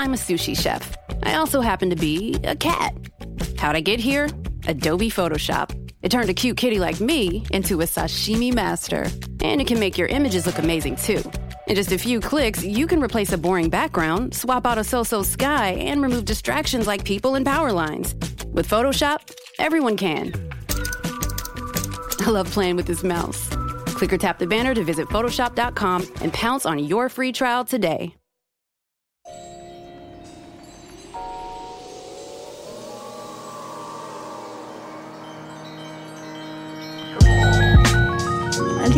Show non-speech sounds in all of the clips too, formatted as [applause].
I'm a sushi chef. I also happen to be a cat. How'd I get here? Adobe Photoshop. It turned a cute kitty like me into a sashimi master. And it can make your images look amazing too. In just a few clicks, you can replace a boring background, swap out a so-so sky, and remove distractions like people and power lines. With Photoshop, everyone can. I love playing with this mouse. Click or tap the banner to visit Photoshop.com and pounce on your free trial today.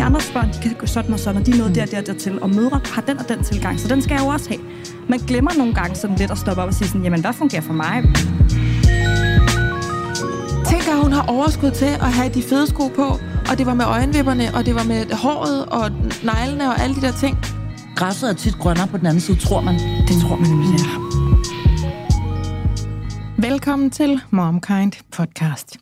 De andres børn, de kan gå sådan og sådan, og de er nået der, der, dertil. Og mødre har den og den tilgang, så den skal jeg jo også have. Man glemmer nogle gange sådan lidt at stoppe op og sige sådan, jamen hvad fungerer for mig? Tænk, at hun har overskud til at have de fede sko på, og det var med øjenvipperne, og det var med håret og neglene og alle de der ting. Græsset er tit grønnere på den anden side, tror man. Det tror man nemlig, ja. Velkommen til MomKind podcast.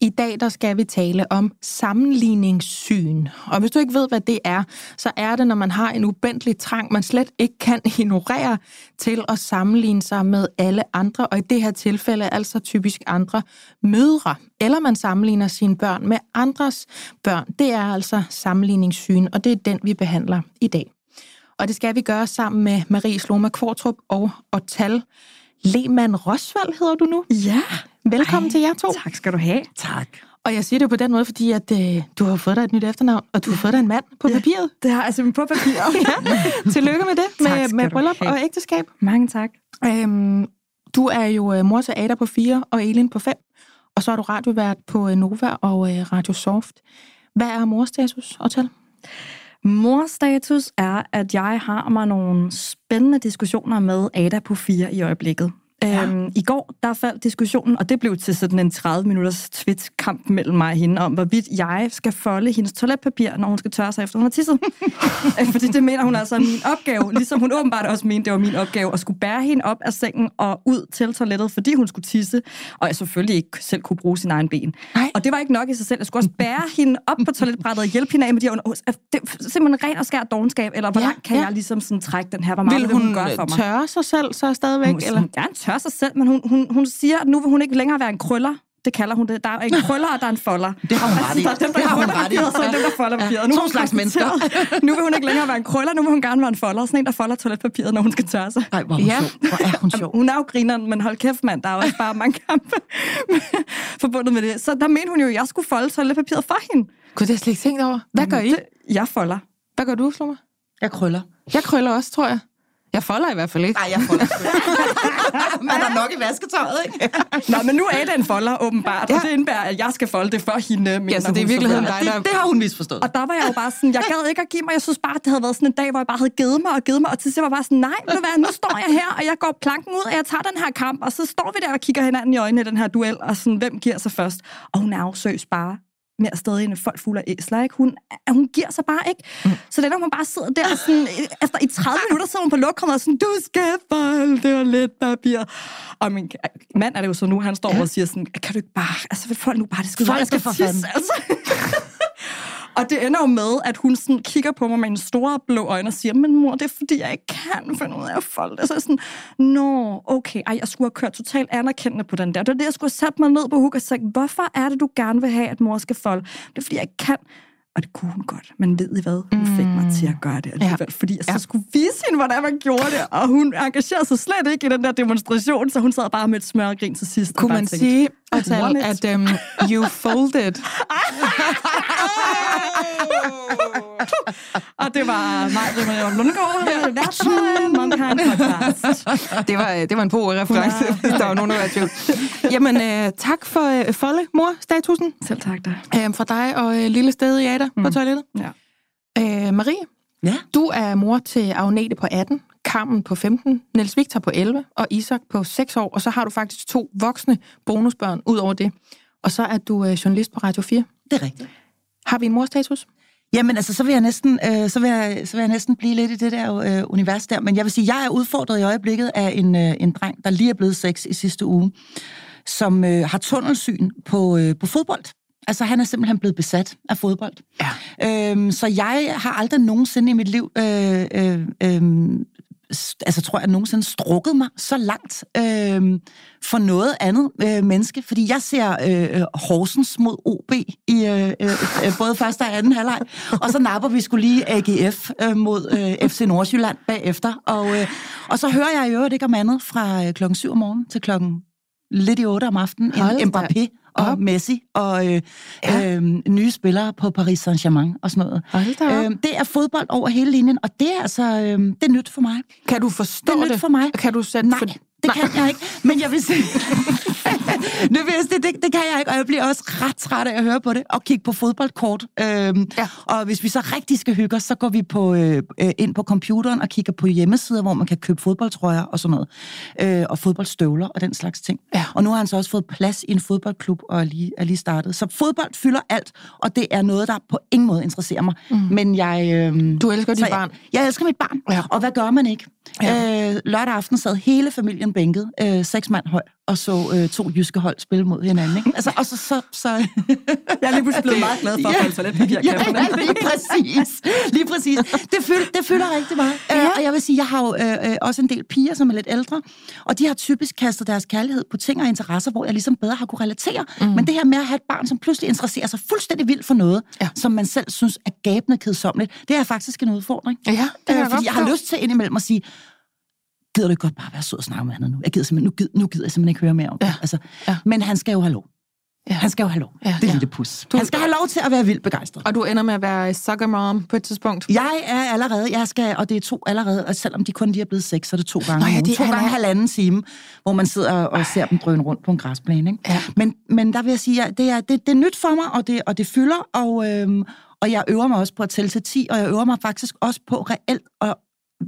I dag der skal vi tale om sammenligningssyn. Og hvis du ikke ved, hvad det er, så er det, når man har en ubændelig trang, man slet ikke kan [laughs] ignorere til at sammenligne sig med alle andre, og i det her tilfælde altså typisk andre mødre. Eller man sammenligner sine børn med andres børn. Det er altså sammenligningssyn, og det er den, vi behandler i dag. Og det skal vi gøre sammen med Marie Sloma Kvartrup og Otal Lehmann Rosvald hedder du nu. Ja. Velkommen Ej, til jer to. Tak skal du have. Tak. Og jeg siger det på den måde, fordi at, øh, du har fået dig et nyt efternavn, og du har fået dig en mand på Ja. papiret. Det har jeg simpelthen på papir. [laughs] ja. Tillykke med det, med, med bryllup og ægteskab. Mange tak. Øhm, du er jo øh, mor til Ada på 4 og Elin på 5, og så er du radiovært på øh, Nova og øh, Radio Soft. Hvad er morstatus, Otal? Morstatus er, at jeg har mig nogle spændende diskussioner med Ada på 4 i øjeblikket. Ja. Øhm, I går, der faldt diskussionen, og det blev til sådan en 30-minutters twitch-kamp mellem mig og hende, om hvorvidt jeg skal folde hendes toiletpapir, når hun skal tørre sig efter, hun har tisset. [laughs] Fordi det mener hun altså er min opgave, ligesom hun åbenbart også mente, det var min opgave, at skulle bære hende op af sengen og ud til toilettet, fordi hun skulle tisse, og jeg selvfølgelig ikke selv kunne bruge sin egen ben. Nej. Og det var ikke nok i sig selv. Jeg skulle også bære hende op på toiletbrættet og hjælpe hende af med de her under... Det er simpelthen ren og skær dogenskab, eller hvor Ja, langt kan ja. jeg ligesom sådan trække den her? Hvor meget Vil vil hun, hun gøre for øh, mig? tørre sig selv så stadigvæk? Hun, eller? hun gerne tør sig selv, men hun, hun, hun siger, at nu vil hun ikke længere være en krøller. Det kalder hun det. Der er en krøller, og der er en folder. Det har hun ret i. Der er dem, der Det har hun krøller ret i. papiret, og så er dem, der folder papiret. Nu To slags mennesker. Nu vil hun ikke længere være en krøller, nu vil hun gerne være en folder. Sådan en, der folder toiletpapiret, når hun skal tørre sig. Nej, hvor er hun Ja. sjov. Hvor er hun sjov. Hun er jo grineren, men hold kæft, mand. Der er jo også bare mange kampe [laughs] forbundet med det. Så der mente hun jo, at jeg skulle folde toiletpapiret for hende. Gud, det slet ikke tænkt over. Hvad gør I? Det, jeg folder. Hvad gør du, Slummer? Jeg krøller. Jeg krøller også, tror jeg. Jeg folder i hvert fald ikke. Nej, jeg folder ikke. [laughs] Man er nok i vasketøjet, ikke? [laughs] Nå, men nu er det en folder, åbenbart. Ja. Og det indebærer, at jeg skal folde det for hende. Ja, så det er i virkeligheden dig, der... Det, det har hun misforstået. Og der var jeg jo bare sådan, jeg gad ikke at give mig. Jeg synes bare, at det havde været sådan en dag, hvor jeg bare havde givet mig og givet mig. Og til sidst var bare sådan, nej, du hvad, nu står jeg her, og jeg går planken ud, og jeg tager den her kamp. Og så står vi der og kigger hinanden i øjnene i den her duel, og sådan, hvem giver sig først? Og hun er jo bare mere stadig end folk fuld af æsler, ikke? Hun, hun giver sig bare ikke. Mm. Så når hun bare sidder der, sådan, efter i 30 minutter sidder hun på lokummet og sådan, du skal folde det var lidt papir. Og min mand er det jo så nu, han står ja. og siger sådan, kan du ikke bare, altså folk nu bare, det skal Folk jeg skal for tisse, fanden. altså. [laughs] Og det ender jo med, at hun sådan kigger på mig med en store blå øjne og siger, men mor, det er fordi, jeg ikke kan finde ud af at folde det. Så er jeg sådan, nå, okay, ej, jeg skulle have kørt totalt anerkendende på den der. Det var det, jeg skulle have sat mig ned på huk og sagt, hvorfor er det, du gerne vil have, at mor skal folde? Det er fordi, jeg ikke kan. Og det kunne hun godt. Men ved I hvad? Hun fik mig til at gøre det alligevel, ja. fordi jeg så Ja. skulle vise hende, hvordan man gjorde det. Og hun engagerede sig slet ikke i den der demonstration, så hun sad bare med et smørgrin til sidst. Kunne man tænkte, sige, at um, you folded? [laughs] [laughs] [laughs] Og det var mig, Britta Lundgaard, vært på Momkind Podcast. Det var, det var en god reference, hvis der var nogen, der var tvivl. Jamen, øh, tak for øh, folde, mor, statusen. Selv tak da. Øh, fra dig og øh, lille sted i Ada mm. på toilettet. Ja. Øh, Marie, Ja. du er mor til Agnete på 18, Carmen på 15, Niels Victor på 11 og Isak på 6 år. Og så har du faktisk to voksne bonusbørn ud over det. Og så er du øh, journalist på Radio 4. Det er rigtigt. Har vi en morstatus? Jamen, altså, så vil jeg næsten, øh, så vil jeg, så vil jeg næsten blive lidt i det der øh, univers der. Men jeg vil sige, jeg er udfordret i øjeblikket af en, øh, en dreng, der lige er blevet seks i sidste uge, som øh, har tunnelsyn på, øh, på fodbold. Altså, han er simpelthen blevet besat af fodbold. Ja. Øhm, så jeg har aldrig nogensinde i mit liv øh, øh, øh, altså tror jeg nogensinde strukket mig så langt øh, for noget andet øh, menneske, fordi jeg ser øh, Horsens mod OB i øh, øh, øh, både første og anden halvleg, og så napper vi skulle lige AGF øh, mod øh, FC Nordsjælland bagefter, og, øh, og så hører jeg i øvrigt ikke om andet fra øh, klokken 7 om morgenen til klokken lidt i 8 om aftenen, en Mbappé og op. Messi og øh, Ja. øh, nye spillere på Paris Saint-Germain og sådan noget. Øh, det er fodbold over hele linjen, og det er altså øh, det er nyt for mig. Kan du forstå Det er nyt det? for mig. Kan du sætte... Nej, For... det kan jeg ikke. Men jeg vil sige... [laughs] jeg sige, det, det kan jeg ikke, og jeg bliver også ret træt af at høre på det, og kigge på fodboldkort. Øhm, Ja. Og hvis vi så rigtig skal hygge os, så går vi på, øh, øh, ind på computeren og kigger på hjemmesider, hvor man kan købe fodboldtrøjer og sådan noget. Øh, og fodboldstøvler og den slags ting. Ja. Og nu har han så også fået plads i en fodboldklub og er lige, er lige startet. Så fodbold fylder alt, og det er noget, der på ingen måde interesserer mig. Mm. Men jeg... Øh, Du elsker dit så jeg- barn. Jeg elsker mit barn. Ja. Og hvad gør man ikke? Ja. Øh, lørdag aften sad hele familien bænket, øh, seks mand høj, og så øh, to jyske hold spille mod hinanden. Ikke? Altså, og så... så, så Jeg er lige pludselig blevet meget glad for at falde toiletpapir. ja, ja, lige præcis. Lige præcis. Det, fylder, det fylder rigtig meget. Ja. Øh, og jeg vil sige, jeg har jo øh, øh, også en del piger, som er lidt ældre, og de har typisk kastet deres kærlighed på ting og interesser, hvor jeg ligesom bedre har kunne relatere. Mm. Men det her med at have et barn, som pludselig interesserer sig fuldstændig vildt for noget, Ja. som man selv synes er gabende kedsommeligt, det er faktisk en udfordring. Ja, det kan Øh, jeg fordi jeg har lyst til indimellem at sige, gider du ikke godt bare være sød og snakke med andet nu? Jeg gider simpelthen, nu, gider, nu gider jeg simpelthen ikke høre mere om det. Ja. Altså, Ja. Men han skal jo have lov. Ja. Han skal jo have lov. Ja. Det Ja. lille pus. Du- Han skal have lov til at være vildt begejstret. Og du ender med at være sucker mom på et tidspunkt. Jeg er allerede, jeg skal, og det er to allerede, og selvom de kun lige er blevet seks, så er det to gange. Nå ja, det- to han gange er- halvanden time, hvor man sidder og ser dem drøne rundt på en græsplæne. Ikke? Ja. Men, men der vil jeg sige, at det er, det, det er nyt for mig, og det, og det fylder, og, øhm, og jeg øver mig også på at tælle til 10, og jeg øver mig faktisk også på reelt at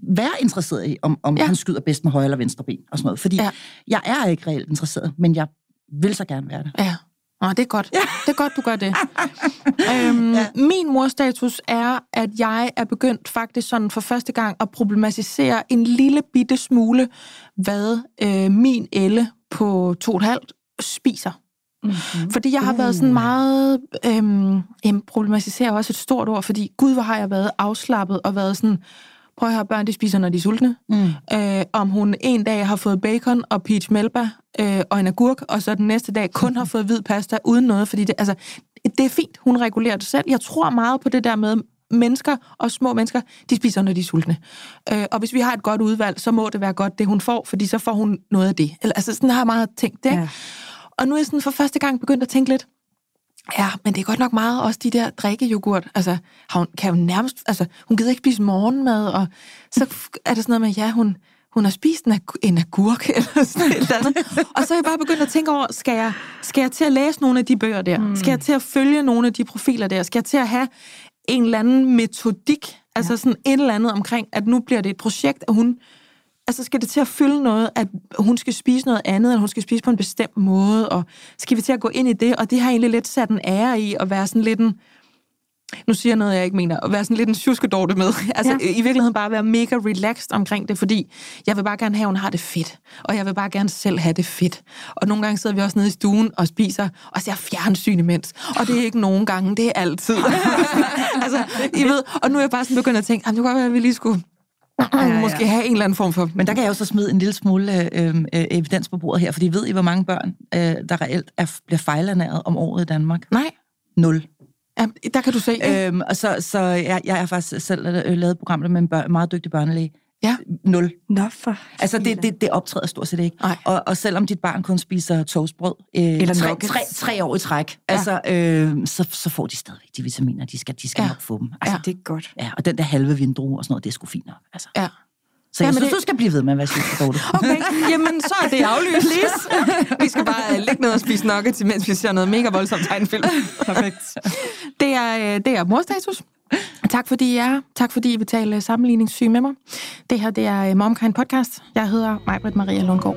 være interesseret i, om, om Ja. han skyder bedst med højre eller venstre ben, og sådan noget. Fordi Ja. jeg er ikke reelt interesseret, men jeg vil så gerne være det. Ja. Nå, det er godt. Ja. Det er godt, du gør det. [laughs] øhm, ja. Min morstatus er, at jeg er begyndt faktisk sådan for første gang at problematisere en lille bitte smule, hvad øh, min Elle på to og et halvt spiser. Mm-hmm. Fordi jeg har været sådan meget... Øhm, jamen, problematisere er også et stort ord, fordi gud, hvor har jeg været afslappet og været sådan... Prøv at høre, børn, de spiser, når de er sultne. Mm. Øh, om hun en dag har fået bacon og peach melba øh, og en agurk, og så den næste dag kun har fået hvid pasta uden noget, fordi det, altså, det er fint, hun regulerer det selv. Jeg tror meget på det der med, mennesker og små mennesker, de spiser, når de er sultne. Øh, og hvis vi har et godt udvalg, så må det være godt, det hun får, fordi så får hun noget af det. Eller, altså, sådan har jeg meget tænkt det. Ja. Og nu er jeg sådan for første gang begyndt at tænke lidt, Ja, men det er godt nok meget også de der drikkejoghurt. Altså, hun kan jo nærmest... Altså, hun gider ikke spise morgenmad, og så er det sådan noget med, ja, hun, hun har spist en, ag- en agurk, [laughs] eller sådan et eller andet. Og så er jeg bare begyndt at tænke over, skal jeg, skal jeg til at læse nogle af de bøger der? Mm. Skal jeg til at følge nogle af de profiler der? Skal jeg til at have en eller anden metodik? Altså ja. sådan et eller andet omkring, at nu bliver det et projekt, at hun... Altså, skal det til at fylde noget, at hun skal spise noget andet, eller hun skal spise på en bestemt måde, og skal vi til at gå ind i det? Og det har egentlig lidt sat en ære i at være sådan lidt en... Nu siger jeg noget, jeg ikke mener. At være sådan lidt en tjuskedorte med. [laughs] Altså, Ja. i virkeligheden bare være mega relaxed omkring det, fordi jeg vil bare gerne have, at hun har det fedt. Og jeg vil bare gerne selv have det fedt. Og nogle gange sidder vi også nede i stuen og spiser, og ser fjernsyn imens. Og det er ikke nogle gange, det er altid. [laughs] altså, I ved, og nu er jeg bare sådan begyndt at tænke, "Ej, det kunne godt være, at vi lige skulle ja, måske have en eller anden form for... Men der kan jeg jo så smide en lille smule øh, øh, evidens på bordet her, fordi ved I, hvor mange børn, øh, der reelt er, bliver fejlernæret om året i Danmark? Nej, Nul. ja, der kan du se. Øh, Øhm, og så, så jeg, jeg har faktisk selv øh, lavet et program med en bør, meget dygtig børnelæge. Ja. Nul. Nå for... Altså, det, det, det optræder stort set ikke. Og, og selvom dit barn kun spiser toastbrød øh, Eller tre, nuggets. tre, tre år i træk, Ja. altså, øh, så, så får de stadigvæk de vitaminer, de skal, de skal Ja. nok få dem. Altså, Det er godt. ja. og den der halve vindrue og sådan noget, det er sgu fint nok. Altså. ja. Så jeg Jamen, synes, det- du skal blive ved med at være psykodorte. Okay, jamen så er det aflyst. Please. [laughs] Vi skal bare øh, ligge ned og spise nuggets, mens vi ser noget mega voldsomt tegnefilm. Perfekt. [laughs] Det er, øh, det er morstatus. Tak fordi I er her. Tak fordi I tale sammenligningssyge med mig. Det her det er øh, MomKind Podcast. Jeg hedder Majbrit Maria Lundgaard.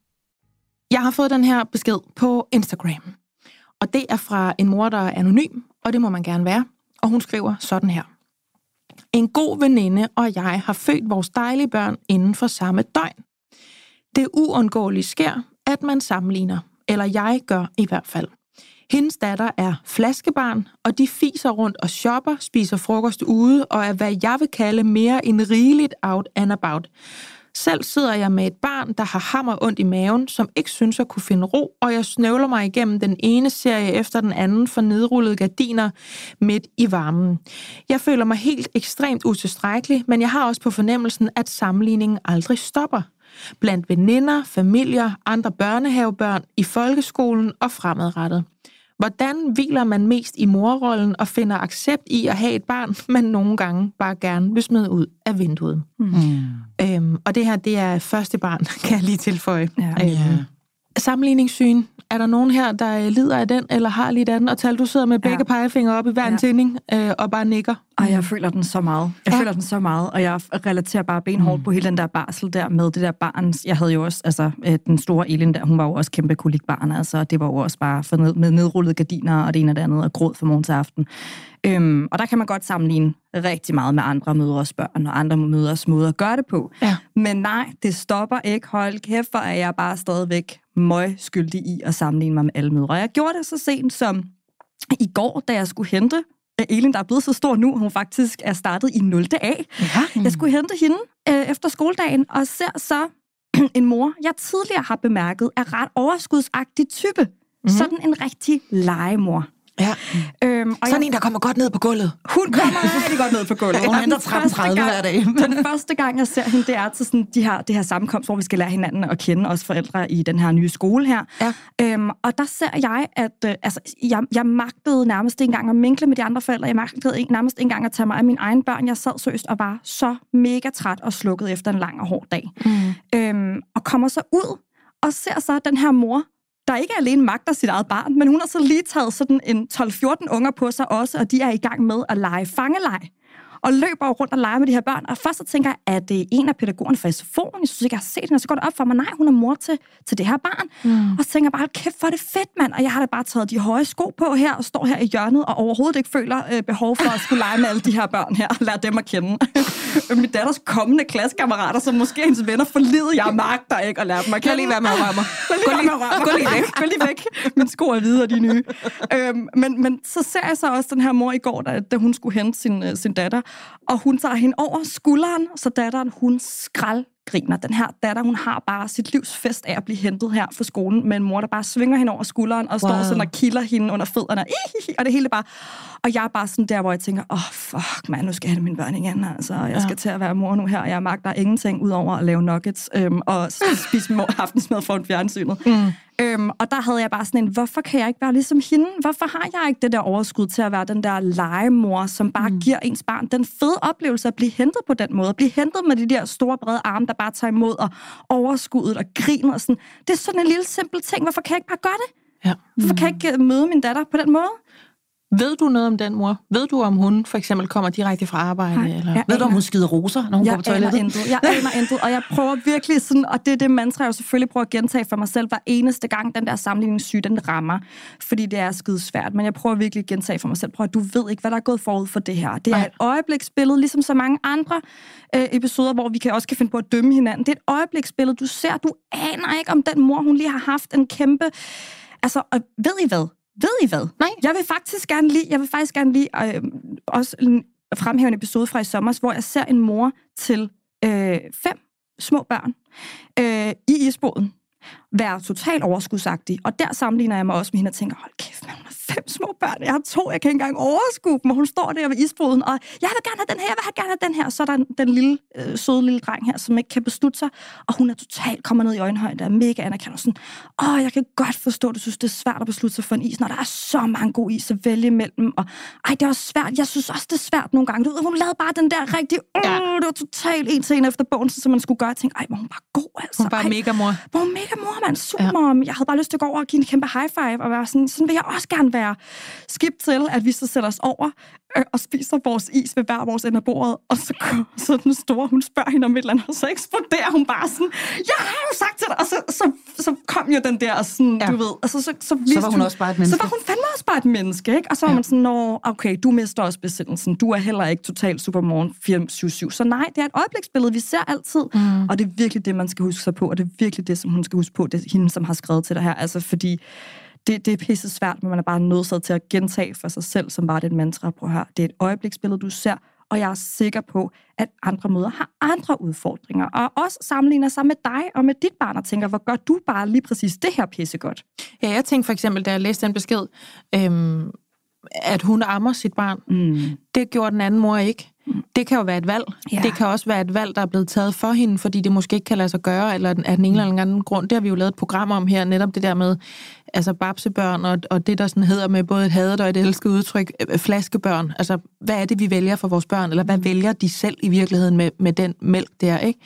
Jeg har fået den her besked på Instagram. Og det er fra en mor, der er anonym, og det må man gerne være. Og hun skriver sådan her. En god veninde og jeg har født vores dejlige børn inden for samme døgn. Det uundgåeligt sker, at man sammenligner, eller jeg gør i hvert fald. Hendes datter er flaskebarn, og de fiser rundt og shopper, spiser frokost ude og er, hvad jeg vil kalde mere end rigeligt out and about. Selv sidder jeg med et barn, der har hammer ondt i maven, som ikke synes at kunne finde ro, og jeg snøvler mig igennem den ene serie efter den anden for nedrullede gardiner midt i varmen. Jeg føler mig helt ekstremt utilstrækkelig, men jeg har også på fornemmelsen, at sammenligningen aldrig stopper. Blandt veninder, familier, andre børnehavebørn, i folkeskolen og fremadrettet. Hvordan hviler man mest i morrollen og finder accept i at have et barn, [laughs] man nogle gange bare gerne vil smide ud af vinduet? Mm. Øhm, og det her, det er første barn, [laughs] kan jeg lige tilføje. Ja. Øhm, Sammenligningssyn. Er der nogen her, der lider af den, eller har lige den? Og tal, du sidder med begge ja. pegefingre op i hver en ja. tænding, øh, og bare nikker. Og jeg føler den så meget. Jeg ja. føler den så meget, og jeg relaterer bare benhårdt mm. på hele den der barsel der med det der barn. Jeg havde jo også, altså øh, den store Elin der, hun var jo også kæmpe kolikbarn, altså det var jo også bare for ned, med nedrullede gardiner og det ene og det andet, og gråd fra morgen til aften. Øhm, og der kan man godt sammenligne rigtig meget med andre mødres børn og andre mødres måde at gøre det på. Ja. Men nej, det stopper ikke. Hold kæft, for er jeg bare stadigvæk møg skyldig i at sammenligne mig med alle mødre. Jeg gjorde det så sent som i går, da jeg skulle hente Elin, der er blevet så stor nu, hun faktisk er startet i 0. A. Ja. Jeg skulle hente hende øh, efter skoledagen, og ser så [clears throat] en mor, jeg tidligere har bemærket, er ret overskudsagtig type. Mm-hmm. Sådan en rigtig legemor. Ja. Øhm, og Sådan jeg, en, der kommer godt ned på gulvet. Hun kommer rigtig godt ned på gulvet. Hun henter 13.30 hver dag. den første gang, jeg ser hende, det er til sådan, de her, det her sammenkomst, hvor vi skal lære hinanden at kende, os forældre i den her nye skole her. Ja. Øhm, og der ser jeg, at øh, altså, jeg, jeg magtede nærmest ikke engang at minkle med de andre forældre. Jeg magtede ikke, nærmest ikke engang at tage mig af mine egne børn. Jeg sad søst og var så mega træt og slukket efter en lang og hård dag. Mm. Øhm, og kommer så ud og ser så den her mor, der ikke alene magter sit eget barn, men hun har så lige taget sådan en 12-14 unger på sig også, og de er i gang med at lege fangeleg og løber rundt og leger med de her børn. Og først så tænker jeg, at det er en af pædagogerne fra SFO'en. Jeg synes ikke, jeg har set hende. Og så går det op for mig, nej, hun er mor til, til det her barn. Mm. Og så tænker jeg bare, kæft, hvor er det fedt, mand. Og jeg har da bare taget de høje sko på her, og står her i hjørnet, og overhovedet ikke føler øh, behov for at skulle lege med alle de her børn her, og lære dem at kende. [laughs] Min datters kommende klassekammerater, som måske hendes venner forlidet, jeg magter ikke at lære dem at kende. Kan lige være med at røre mig. Gå lige, gå lige væk. Gå lige væk. Min sko er hvide, og de nye. Øhm, men, men så ser jeg så også den her mor i går, da, da hun skulle hente sin, øh, sin datter, og hun tager hende over skulderen, så datteren, hun skrald griner. Den her datter, hun har bare sit livs fest af at blive hentet her fra skolen med en mor, der bare svinger hende over skulderen og wow. står sådan og kilder hende under fødderne. [laughs] Og det hele bare... Og jeg er bare sådan der, hvor jeg tænker, åh, oh, fuck, man, nu skal jeg have mine børn igen. Altså, jeg skal ja. til at være mor nu her, og jeg magter ingenting ud over at lave nuggets øhm, og [laughs] spise aftensmad foran fjernsynet. Mm. Øhm, og der havde jeg bare sådan en, hvorfor kan jeg ikke være ligesom hende? Hvorfor har jeg ikke det der overskud til at være den der legemor, som bare mm. giver ens barn den fede oplevelse at blive hentet på den måde? At blive hentet med de der store, brede arme, der bare tager imod, og overskuddet og griner og sådan. Det er sådan en lille simpel ting. Hvorfor kan jeg ikke bare gøre det? Ja. Hvorfor kan jeg ikke øh, møde min datter på den måde? Ved du noget om den mor? Ved du, om hun for eksempel kommer direkte fra arbejde? Nej, eller? Ved du, om hun skider roser, når hun jeg går på toilettet? Intet. Jeg [laughs] aner intet, og jeg prøver virkelig sådan, og det er det mantra, jeg selvfølgelig prøver at gentage for mig selv hver eneste gang, den der sammenligningssyge, den rammer. Fordi det er skide svært, men jeg prøver virkelig at gentage for mig selv. Prøv at du ved ikke, hvad der er gået forud for det her. Det er et øjebliksbillede, ligesom så mange andre øh, episoder, hvor vi kan også kan finde på at dømme hinanden. Det er et øjebliksbillede, du ser. Du aner ikke, om den mor, hun lige har haft en kæmpe... Altså, og ved I hvad? Ved I hvad? Nej. Jeg vil faktisk gerne lige, jeg vil faktisk gerne lige øh, også fremhæve en episode fra i sommer, hvor jeg ser en mor til øh, fem små børn øh, i isboden. Være totalt overskudsagtig. Og der sammenligner jeg mig også med hende og tænker, hold kæft, man, hun har fem små børn. Jeg har to, jeg kan ikke engang overskue dem. Og hun står der ved isbruden, og jeg vil gerne have den her, jeg vil gerne have den her. Så er der den lille, øh, søde lille dreng her, som ikke kan beslutte sig. Og hun er totalt kommer ned i øjenhøjde, der er mega anerkendt. Og sådan, åh, jeg kan godt forstå, at du synes, det er svært at beslutte sig for en is, når der er så mange gode is at vælge imellem. Og ej, det er også svært. Jeg synes også, det er svært nogle gange. Du ved, hun lavede bare den der rigtig, åh, det var totalt en til en efter bogen, så man skulle gøre. Tænkte, ej, hvor hun bare god, altså. Hun var mega mor. Hvor mega mor, mand. Super mom. Jeg havde bare lyst til at gå over og give en kæmpe high five, og være sådan, sådan vil jeg også gerne være. Skip til, at vi så sætter os over øh, og spiser vores is ved hver vores ende af bordet, og så, så den store, hun spørger hende om et eller andet, og så eksploderer hun bare sådan, jeg har jo sagt til dig, og så, så, så kom jo den der sådan, ja. du ved, altså så, så, så var hun, hun også bare et menneske. Så var hun fandme også bare et menneske, ikke? Og så var ja. man sådan, Nå, okay, du mister også besættelsen, du er heller ikke totalt supermorgen 477, så nej, det er et øjebliksbillede, vi ser altid, mm. og det er virkelig det, man skal huske sig på, og det er virkelig det, som hun skal huske på, det hende, som har skrevet til dig her, altså fordi det, det er pisse svært, men man er bare nødt til at gentage for sig selv, som bare det et mantra på her. Det er et øjebliksbillede, du ser, og jeg er sikker på, at andre møder har andre udfordringer, og også sammenligner sig med dig og med dit barn, og tænker, hvor gør du bare lige præcis det her pisse godt? Ja, jeg tænkte for eksempel, da jeg læste den besked, øhm, at hun ammer sit barn. Mm. Det gjorde den anden mor ikke. Det kan jo være et valg. Ja. Det kan også være et valg, der er blevet taget for hende, fordi det måske ikke kan lade sig gøre, eller af den ene eller anden grund. Det har vi jo lavet et program om her, netop det der med altså babsebørn, og, og det, der sådan hedder med både et hadet og et elsket udtryk, øh, flaskebørn. Altså, hvad er det, vi vælger for vores børn, eller hvad vælger de selv i virkeligheden med, med den mælk der, ikke?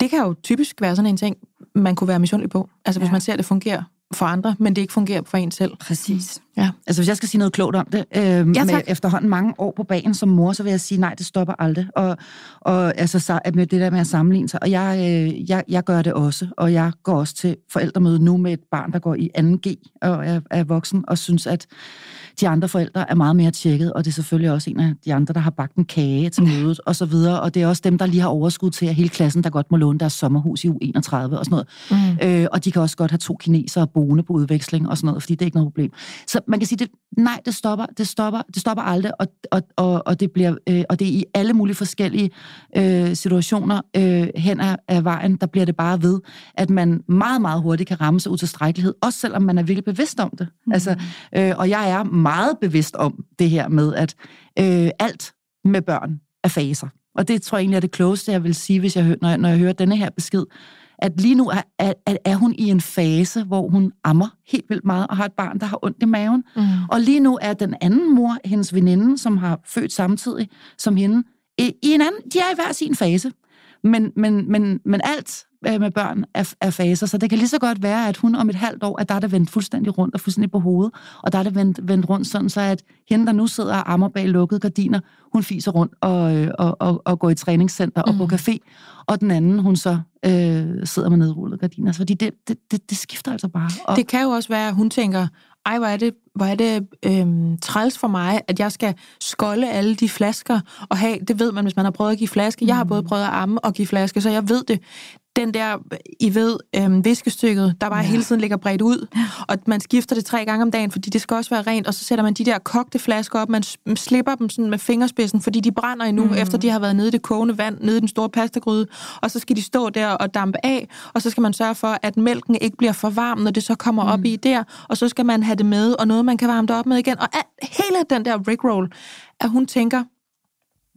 Det kan jo typisk være sådan en ting, man kunne være misundelig på. Altså, ja. hvis man ser, at det fungerer for andre, men det ikke fungerer for en selv. Præcis. Ja. Altså hvis jeg skal sige noget klogt om det, øh, ja, med efterhånden mange år på bagen som mor, så vil jeg sige, nej, det stopper aldrig. Og, og altså med det der med at sammenligne sig. Og jeg, øh, jeg, jeg gør det også, og jeg går også til forældremøde nu med et barn, der går i 2G og er, er voksen, og synes, at de andre forældre er meget mere tjekket, og det er selvfølgelig også en af de andre, der har bagt en kage til mødet, og så videre. Og det er også dem, der lige har overskud til, at hele klassen, der godt må låne deres sommerhus i u 31 og sådan noget. Mm. Øh, og de kan også godt have to kinesere boende på udveksling og sådan noget, fordi det er ikke noget problem. Så man kan sige, det, nej, det stopper, det stopper, det stopper aldrig, og, og, og, og, det bliver, øh, og det er i alle mulige forskellige øh, situationer øh, hen ad, ad vejen, der bliver det bare ved, at man meget, meget hurtigt kan ramme sig ud til strækkelighed, også selvom man er virkelig bevidst om det. Mm. Altså, øh, og jeg er meget bevidst om det her med, at øh, alt med børn er faser. Og det tror jeg egentlig er det klogeste, jeg vil sige, hvis jeg, når, jeg, når jeg hører denne her besked, at lige nu er, er, er hun i en fase, hvor hun ammer helt vildt meget og har et barn, der har ondt i maven. Mm. Og lige nu er den anden mor, hendes veninde, som har født samtidig som hende, i en anden, de er i hver sin fase. Men, men, men, men alt med børn er, er faser, så det kan lige så godt være, at hun om et halvt år, at der er det vendt fuldstændig rundt og fuldstændig på hovedet, og der er det vendt, vendt rundt sådan, så at hende, der nu sidder og ammer bag lukkede gardiner, hun fiser rundt og, øh, og, og, og går i træningscenter og mm. på café, og den anden, hun så øh, sidder med nedrullede gardiner. Fordi det, det, det, det skifter altså bare. Og... Det kan jo også være, at hun tænker, ej, hvor er det, hvor er det øhm, træls for mig, at jeg skal skolde alle de flasker og have, det ved man, hvis man har prøvet at give flaske. Jeg har mm. både prøvet at amme og give flaske, så jeg ved det den der, I ved, øhm, viskestykket, der bare ja. hele tiden ligger bredt ud, og man skifter det tre gange om dagen, fordi det skal også være rent, og så sætter man de der kogte flasker op, man slipper dem sådan med fingerspidsen, fordi de brænder endnu, mm. efter de har været nede i det kogende vand, nede i den store pastagryde, og så skal de stå der og dampe af, og så skal man sørge for, at mælken ikke bliver for varm, når det så kommer mm. op i der, og så skal man have det med, og noget, man kan varme det op med igen, og hele den der rickroll, at hun tænker,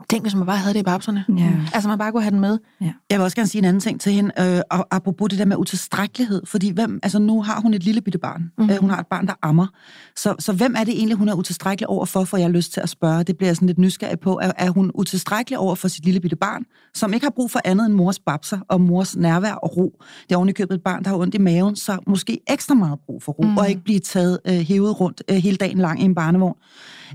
Tænk, hvis man bare havde det i babserne. Ja. Altså, man bare kunne have den med. Ja. Jeg vil også gerne sige en anden ting til hende, øh, og apropos det der med utilstrækkelighed, fordi hvem, altså nu har hun et lille bitte barn. Mm-hmm. Øh, hun har et barn, der ammer. Så, så hvem er det egentlig, hun er utilstrækkelig over for, for jeg har lyst til at spørge? Det bliver jeg sådan lidt nysgerrig på. Er, er hun utilstrækkelig over for sit lille bitte barn, som ikke har brug for andet end mors babser og mors nærvær og ro? Det er ovenikøbet et barn, der har ondt i maven, så måske ekstra meget brug for ro, mm. og ikke blive taget øh, hævet rundt øh, hele dagen lang i en barnevogn.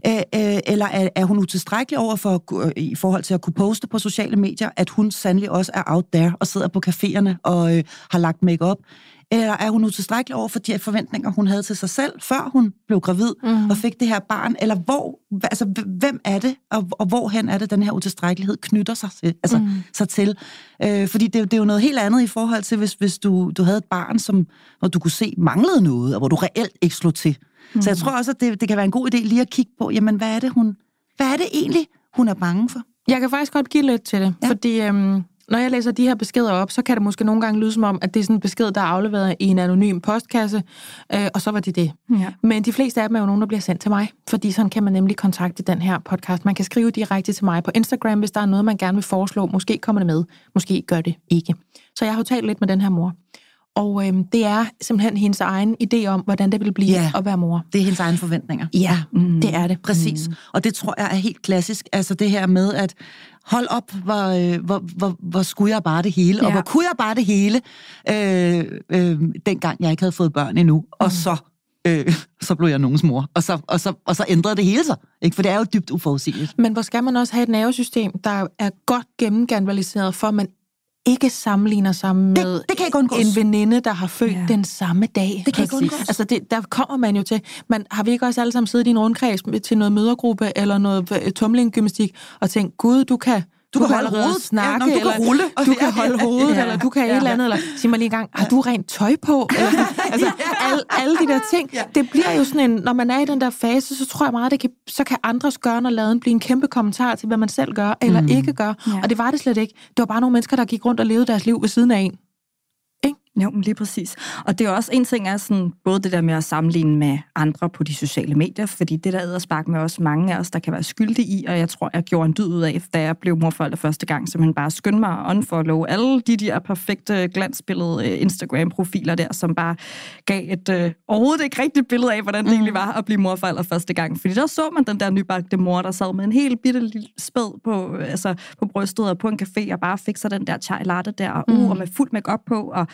Øh, øh, eller er, er hun utilstrækkelig over for, øh, i forhold til at kunne poste på sociale medier, at hun sandelig også er out there og sidder på caféerne og øh, har lagt makeup? Eller er hun utilstrækkelig over for de forventninger, hun havde til sig selv, før hun blev gravid mm. og fik det her barn? Eller hvor, altså, hvem er det, og, og hvorhen er det, den her utilstrækkelighed knytter sig til? Altså, mm. sig til? Øh, fordi det, det er jo noget helt andet i forhold til, hvis, hvis du, du havde et barn, som, hvor du kunne se manglede noget, og hvor du reelt ikke slog til. Mm. Så jeg tror også, at det, det kan være en god idé lige at kigge på, jamen hvad er det, hun, hvad er det egentlig, hun er bange for? Jeg kan faktisk godt give lidt til det, ja. fordi øhm, når jeg læser de her beskeder op, så kan det måske nogle gange lyde som om, at det er sådan en besked, der er afleveret i en anonym postkasse, øh, og så var det det. Ja. Men de fleste af dem er jo nogen, der bliver sendt til mig, fordi sådan kan man nemlig kontakte den her podcast. Man kan skrive direkte til mig på Instagram, hvis der er noget, man gerne vil foreslå. Måske kommer det med, måske gør det ikke. Så jeg har jo talt lidt med den her mor. Og øhm, det er simpelthen hendes egen idé om, hvordan det vil blive Ja. at være mor. Det er hendes egne forventninger. Ja, mm. det er det. Præcis. Mm. Og det tror jeg er helt klassisk. Altså det her med, at hold op, hvor, øh, hvor, hvor, hvor skulle jeg bare det hele, ja. og hvor kunne jeg bare det hele, øh, øh, dengang jeg ikke havde fået børn endnu. Mm. Og så, øh, [laughs] så blev jeg nogens mor. Og så, og, så, og så ændrede det hele sig. Ikke? For det er jo dybt uforudsigeligt. Men hvor skal man også have et nervesystem, der er godt gennemganvaliseret, for at man ikke sammenligner sig med det kan ikke undgås. en veninde, der har født Ja. den samme dag. Det kan ikke Præcis. undgås. Altså det, der kommer man jo til. Man, har vi ikke også alle sammen siddet i en rundkreds til noget mødergruppe eller noget øh, tumlinggymnastik og tænkt, gud, du kan... Du kan holde allerede hovedet. snakke, Ja, nå, du kan eller rulle. du kan holde hovedet, Ja. eller du kan Ja. et eller andet, eller sig mig lige en gang, har du rent tøj på? Eller, [laughs] altså, alle, alle de der ting. Det bliver jo sådan en, når man er i den der fase, så tror jeg meget, det kan, så kan andres gøren og laden blive en kæmpe kommentar til, hvad man selv gør, eller mm. ikke gør. Ja. Ja. Og det var det slet ikke. Det var bare nogle mennesker, der gik rundt og levede deres liv ved siden af en. Jo, lige præcis. Og det er også en ting er sådan, både det der med at sammenligne med andre på de sociale medier, fordi det der æderspark med også mange af os, der kan være skyldige i, og jeg tror, jeg gjorde en dyd ud af, da jeg blev morforælder første gang, så man bare skyndte mig at unfollow alle de der perfekte glansbillede øh, Instagram-profiler der, som bare gav et øh, overhovedet ikke rigtigt billede af, hvordan det egentlig var at blive morforælder første gang. Fordi der så man den der nybagte mor, der sad med en helt bitte lille spæd på, øh, altså, på brystet og på en café, og bare fik sig den der chai latte der, og, uh, og med fuld makeup på, og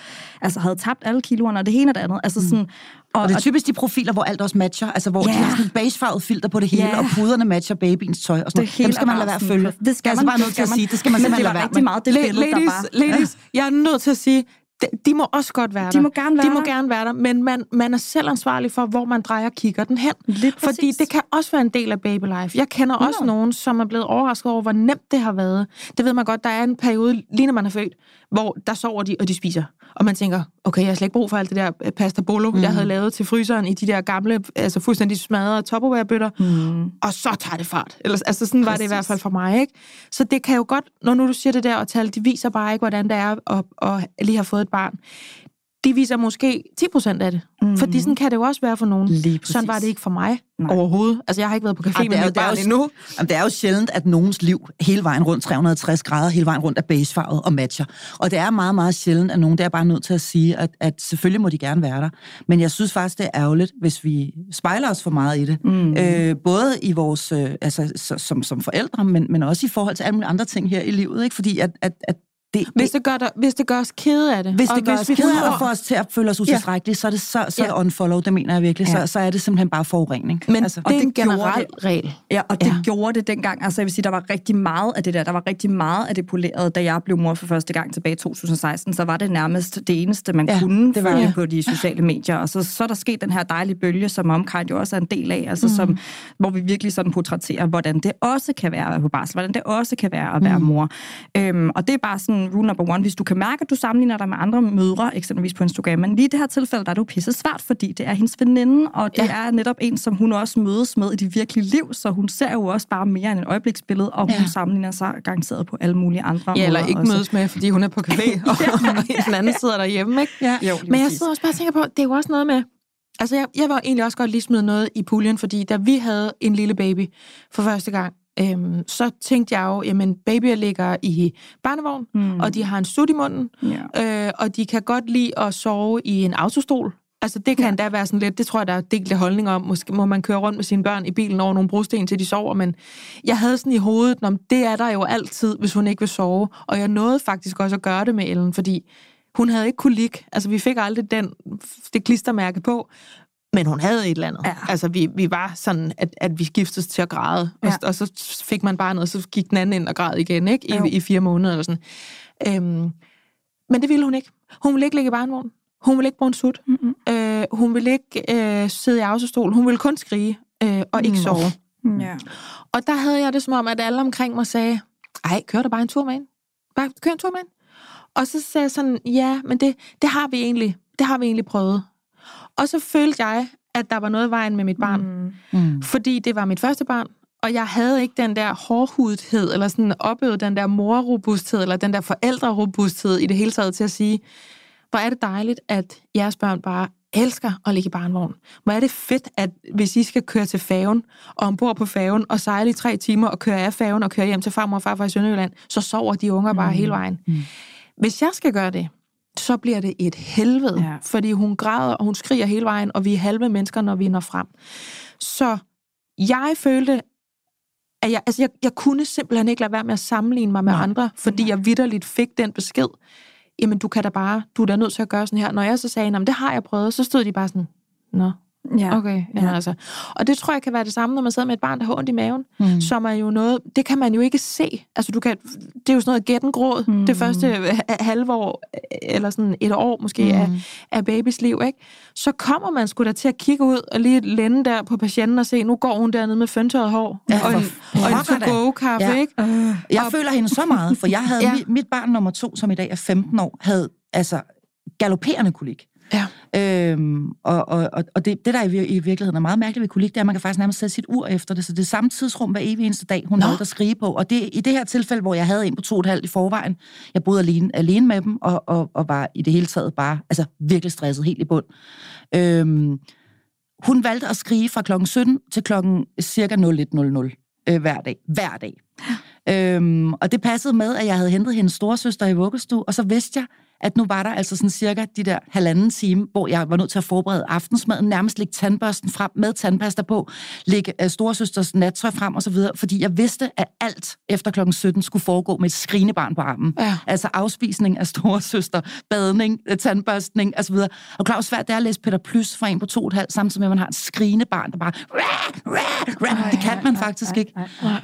altså havde tabt alle kiloerne, og det ene og det andet. Altså sådan, og, Og det er typisk de profiler, hvor alt også matcher, altså hvor Ja. de har sådan en beigefarvet filter på det hele, Ja. og puderne matcher babyens tøj og sådan det noget. Dem skal man lade være at følge. Det skal altså man, bare nødt til at sige, det skal man simpelthen lade være med. meget det billede, ladies, der var. ladies, jeg er nødt til at sige, de, de må også godt være De der. må gerne være de må der. gerne være der, men man, man er selv ansvarlig for, hvor man drejer kigger den hen. Lige Fordi præcis. det kan også være en del af baby life. Jeg kender også Nå. nogen, som er blevet overrasket over, hvor nemt det har været. Det ved man godt, der er en periode, lige når man er født, hvor der sover de, og de spiser. Og man tænker, okay, jeg har slet ikke brug for alt det der øh, pasta bolo, mm. jeg havde lavet til fryseren i de der gamle, altså fuldstændig smadrede topperware-bøtter. Mm. Og så tager det fart. Eller, altså sådan var det i Præcis. hvert fald for mig, ikke? Så det kan jo godt, når nu du siger det der, og tal, de viser bare ikke, hvordan det er at, at lige have fået et barn. De viser måske 10 procent af det. Mm. Fordi sådan kan det jo også være for nogen. Lige Sådan var det ikke for mig Nej. overhovedet. Altså, jeg har ikke været på café Ej, med mit er barn endnu. Jamen, det er jo sjældent, at nogens liv hele vejen rundt 360 grader, hele vejen rundt er beigefarvet og matcher. Og det er meget, meget sjældent, at nogen, der er bare nødt til at sige, at, at selvfølgelig må de gerne være der. Men jeg synes faktisk, det er ærgerligt, hvis vi spejler os for meget i det. Mm. Øh, både i vores, øh, altså så, som, som forældre, men, men også i forhold til alle mulige andre ting her i livet. Ikke? Fordi at, at, at det, Hvis det, gør dig, hvis det gør os kede af det. hvis det gør os kede af og får os til at føle os utilstrækkelige, så er det, så, så er det Ja. unfollow, det mener jeg virkelig. Ja. Så, så er det simpelthen bare forurening. Men altså, det er en det generel regel. Ja, og det Ja. ja. gjorde det dengang. Altså jeg vil sige, der var rigtig meget af det der. Der var rigtig meget af det polerede, da jeg blev mor for første gang tilbage i 2016. Så var det nærmest det eneste, man Ja, ja, kunne det var det. på de sociale medier. Og så, så er der sket den her dejlige bølge, som Omkind jo også er en del af. Altså mm. som, hvor vi virkelig sådan portrætterer, hvordan det også kan være at være på barsel. Hvordan det også kan være at være Mm. mor. Øhm, og det er bare sådan rule number one. Hvis du kan mærke, at du sammenligner dig med andre mødre, eksempelvis på Instagram, men lige i det her tilfælde, der er du pisse svært, fordi det er hendes veninde, og det Ja. er netop en, som hun også mødes med i det virkelige liv, så hun ser jo også bare mere end et øjebliksbillede, og hun Ja. sammenligner sig garanteret på alle mulige andre Ja, eller ikke også. mødes med, fordi hun er på café, [laughs] og, og den anden sidder derhjemme, ikke? Ja. Jo, Men jeg sidder også bare og tænker på, det er jo også noget med... Altså, jeg, jeg var egentlig også godt lige smide noget i puljen, fordi da vi havde en lille baby for første gang, øhm, så tænkte jeg jo, jamen, babyer ligger i barnevogn, mm. og de har en sut i munden, Ja. øh, og de kan godt lide at sove i en autostol. Altså, det kan ja. endda være sådan lidt, det tror jeg, der er delte holdning om. Måske må man køre rundt med sine børn i bilen over nogle brosten, til de sover, men jeg havde sådan i hovedet, om det er der jo altid, hvis hun ikke vil sove. Og jeg nåede faktisk også at gøre det med Ellen, fordi hun havde ikke ligge. Altså, vi fik aldrig den, det klistermærke på, men hun havde et eller andet. Ja. Altså, vi, vi var sådan, at, at vi skiftes til at græde, og, Ja. og så fik man barnet, og så gik den anden ind og græd igen, ikke? Jo. I, i fire måneder eller sådan. Øhm, men det ville hun ikke. Hun ville ikke ligge i barnevogn. Hun ville ikke bruge en sut. Mm-mm. Øh, hun ville ikke øh, sidde i autostol. Hun ville kun skrige øh, og ikke Mm. sove. Ja. Og der havde jeg det som om, at alle omkring mig sagde, ej, kør da bare en tur med hende. Bare kør en tur med hende. Og så sagde jeg sådan, ja, men det, det har vi egentlig, det har vi egentlig prøvet. Og så følte jeg, at der var noget i vejen med mit barn. Mm. Mm. Fordi det var mit første barn, og jeg havde ikke den der hårdhudhed, eller sådan opøvet den der morrobusthed, eller den der forældrerobusthed i det hele taget til at sige, hvor er det dejligt, at jeres børn bare elsker at ligge i barnvogn. Hvor er det fedt, at hvis I skal køre til færgen, og ombord på færgen, og sejle i tre timer, og køre af færgen, og køre hjem til farmor og farfar i Sønderjylland, så sover de unger bare mm. hele vejen. Mm. Hvis jeg skal gøre det, så bliver det et helvede, ja. fordi hun græder, og hun skriger hele vejen, og vi er halve mennesker, når vi når frem. Så jeg følte, at jeg, altså jeg, jeg kunne simpelthen ikke lade være med at sammenligne mig med Nej. andre, fordi Nej. jeg vidderligt fik den besked jamen du kan da bare, du er da nødt til at gøre sådan her. Når jeg så sagde, det har jeg prøvet, så stod de bare sådan, nå, Ja. Okay, ja. altså. Og det tror jeg kan være det samme, når man sidder med et barn, der har ondt i maven, mm. som er jo noget, det kan man jo ikke se. Altså, du kan, det er jo sådan noget gættengråd, mm. det første halve år, eller sådan et år måske, mm. af, af babys liv, ikke? Så kommer man sgu da til at kigge ud og lige lænde der på patienten og se, nu går hun dernede med føntøjet hår, ja, og, en, og en to-go-kaffe, ja. ikke? Uh, jeg og, føler hende så meget, for jeg havde [laughs] ja. mit, mit barn nummer to, som i dag er 15 år, havde altså galopperende kolik. Ja. Øhm, og og, og det, det, der i, i virkeligheden er meget mærkeligt ved kolik, det er, at man kan faktisk nærmest sætte sit ur efter det. Så det er samme tidsrum hver evig eneste dag, hun holdt at skrige på. Og det, i det her tilfælde, hvor jeg havde en på to og et halvt i forvejen, jeg boede alene, alene med dem, og, og, og var i det hele taget bare altså, virkelig stresset helt i bund. Øhm, hun valgte at skrige fra klokken 17 til klokken cirka 01.00 øh, hver dag. Hver dag. Øhm, og det passede med, at jeg havde hentet hendes storesøster i vuggestue, og så vidste jeg, at nu var der altså sådan cirka de der halvanden time, hvor jeg var nødt til at forberede aftensmaden, nærmest lægge tandbørsten frem med tandpasta på, lægge uh, storesøsters nattøj frem og så videre, fordi jeg vidste, at alt efter klokken 17 skulle foregå med et skrinebarn på armen. Ja. Altså afspisning af storesøster, badning, øh, tandbørstning og så videre. Og hvor svært det er at læse Peter Plus fra en på to og et halvt, samtidig med, at man har et skrinebarn, der bare... Det kan man faktisk ikke.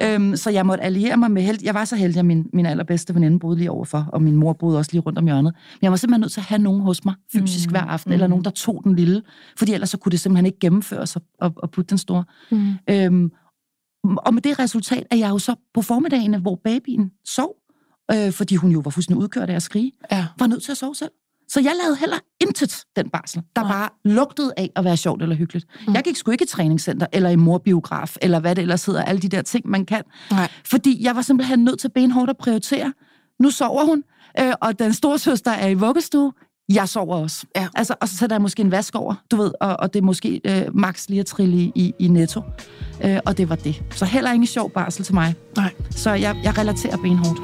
Øhm, så jeg måtte alliere mig med held. Jeg var så heldig, at min, min allerbedste veninde boede lige overfor, og min mor boede også lige rundt om hjørnet. Men jeg var simpelthen nødt til at have nogen hos mig fysisk mm. hver aften, mm. eller nogen, der tog den lille, fordi ellers så kunne det simpelthen ikke gennemføres og, og, og putte den store. Mm. Øhm, og med det resultat er jeg jo så på formiddagen, hvor babyen sov, øh, fordi hun jo var fuldstændig udkørt af at skrige, ja. var nødt til at sove selv. Så jeg lavede heller intet den barsel, der Nej. bare lugtede af at være sjovt eller hyggeligt. Mm. Jeg gik sgu ikke i træningscenter, eller i morbiograf, eller hvad det ellers hedder, alle de der ting, man kan. Nej. Fordi jeg var simpelthen nødt til benhårdt at prioritere. Nu sover hun, øh, og den store søster er i vuggestue, jeg sover også. Ja. Altså, og så sætter jeg måske en vask over, du ved, og, og det er måske øh, max lige at trille i, i, netto. Øh, og det var det. Så heller ingen sjov barsel til mig. Nej. Så jeg, jeg relaterer benhårdt.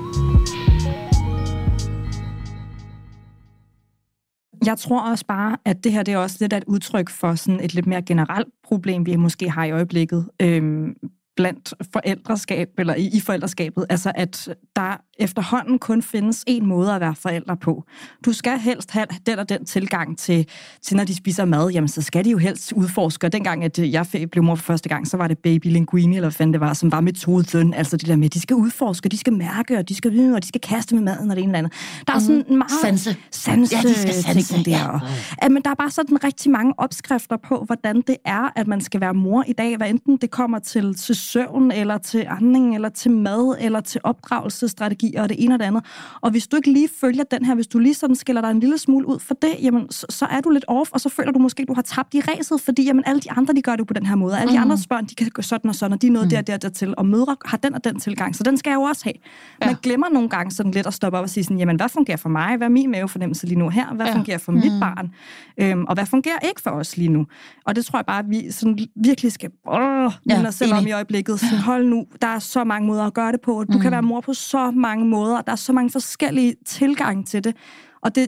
Jeg tror også bare, at det her det er også lidt af et udtryk for sådan et lidt mere generelt problem, vi måske har i øjeblikket. Øhm, blandt forældreskab, eller i, i forældreskabet. Altså, at der efterhånden kun findes en måde at være forældre på. Du skal helst have den og den tilgang til, til når de spiser mad, jamen så skal de jo helst udforske. Og dengang, at jeg blev mor for første gang, så var det baby linguini, eller hvad det var, som var metoden. Altså det der med, at de skal udforske, de skal mærke, og de skal vide, og de skal kaste med maden, og det ene eller andet. Der er sådan en meget... Sanse. Sanse, ja, de skal sanse der. Ja. Ja, men der er bare sådan rigtig mange opskrifter på, hvordan det er, at man skal være mor i dag, hvad enten det kommer til søvn, eller til andning, eller til mad, eller til opdragelsesstrategi, og det ene og det andet. Og hvis du ikke lige følger den her, hvis du lige sådan skiller dig en lille smule ud for det, jamen, så, så er du lidt off, og så føler du måske, at du har tabt i ræset, fordi jamen, alle de andre, de gør det på den her måde. Alle de mhm. andre børn, de kan gå sådan og sådan, og de er noget mm. der, der, der til. Og mødre har den og den tilgang, så den skal jeg jo også have. Ja. Man glemmer nogle gange sådan lidt at stoppe op og sige sådan, jamen, hvad fungerer for mig? Hvad er min mavefornemmelse lige nu her? Hvad ja. fungerer for mm. mit barn? Øhm, og hvad fungerer ikke for os lige nu? Og det tror jeg bare, at vi sådan virkelig skal åh, ja, os selv om i øjeblikket. Sådan, hold nu, der er så mange måder at gøre det på. Du mm. kan være mor på så mange måder. Der er så mange forskellige tilgange til det. Og det,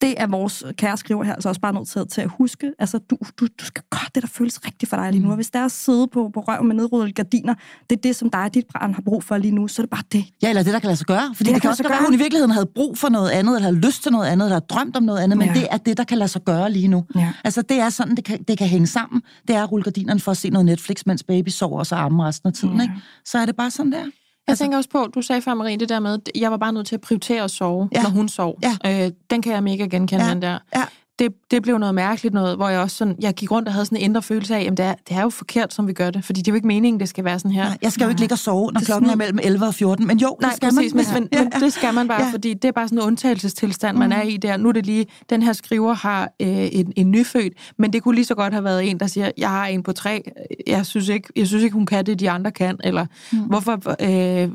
det er vores kære skriver her altså også bare nødt til, til at huske. Altså, du, du, du skal gøre det, der føles rigtigt for dig lige nu. Og hvis der er at sidde på, på røv med nedrullede gardiner, det er det, som dig og dit barn har brug for lige nu, så er det bare det. Ja, eller det, der kan lade sig gøre. Fordi det, det kan også være, at hun i virkeligheden havde brug for noget andet, eller havde lyst til noget andet, eller havde drømt om noget andet, men ja. det er det, der kan lade sig gøre lige nu. Ja. Altså, det er sådan, det kan, det kan hænge sammen. Det er at rulle gardinerne for at se noget Netflix, mens baby sover, og så arme resten af tiden. Ja. Ikke? Så er det bare sådan der. Jeg altså, tænker også på, du sagde før, Marie, det der med, at jeg var bare nødt til at prioritere at sove, ja. når hun sov. Ja. Øh, den kan jeg mega genkende, ja. den der. Ja. Det, det blev noget mærkeligt noget, hvor jeg også sådan, jeg gik rundt og havde sådan en indre følelse af, at det er, det er jo forkert, som vi gør det, fordi det er jo ikke meningen, det skal være sådan her. Nej, jeg skal jo ikke ligge og sove, når klokken er mellem 11 og 14, men jo, Nej, det skal præcis, man. men, men, men det skal man bare, Ja. fordi det er bare sådan en undtagelsestilstand, man er i der. Nu er det lige, den her skriver har øh, en, en nyfødt, men det kunne lige så godt have været en, der siger, jeg har en på tre, jeg synes ikke, jeg synes ikke hun kan det, de andre kan, eller mm. hvorfor øh,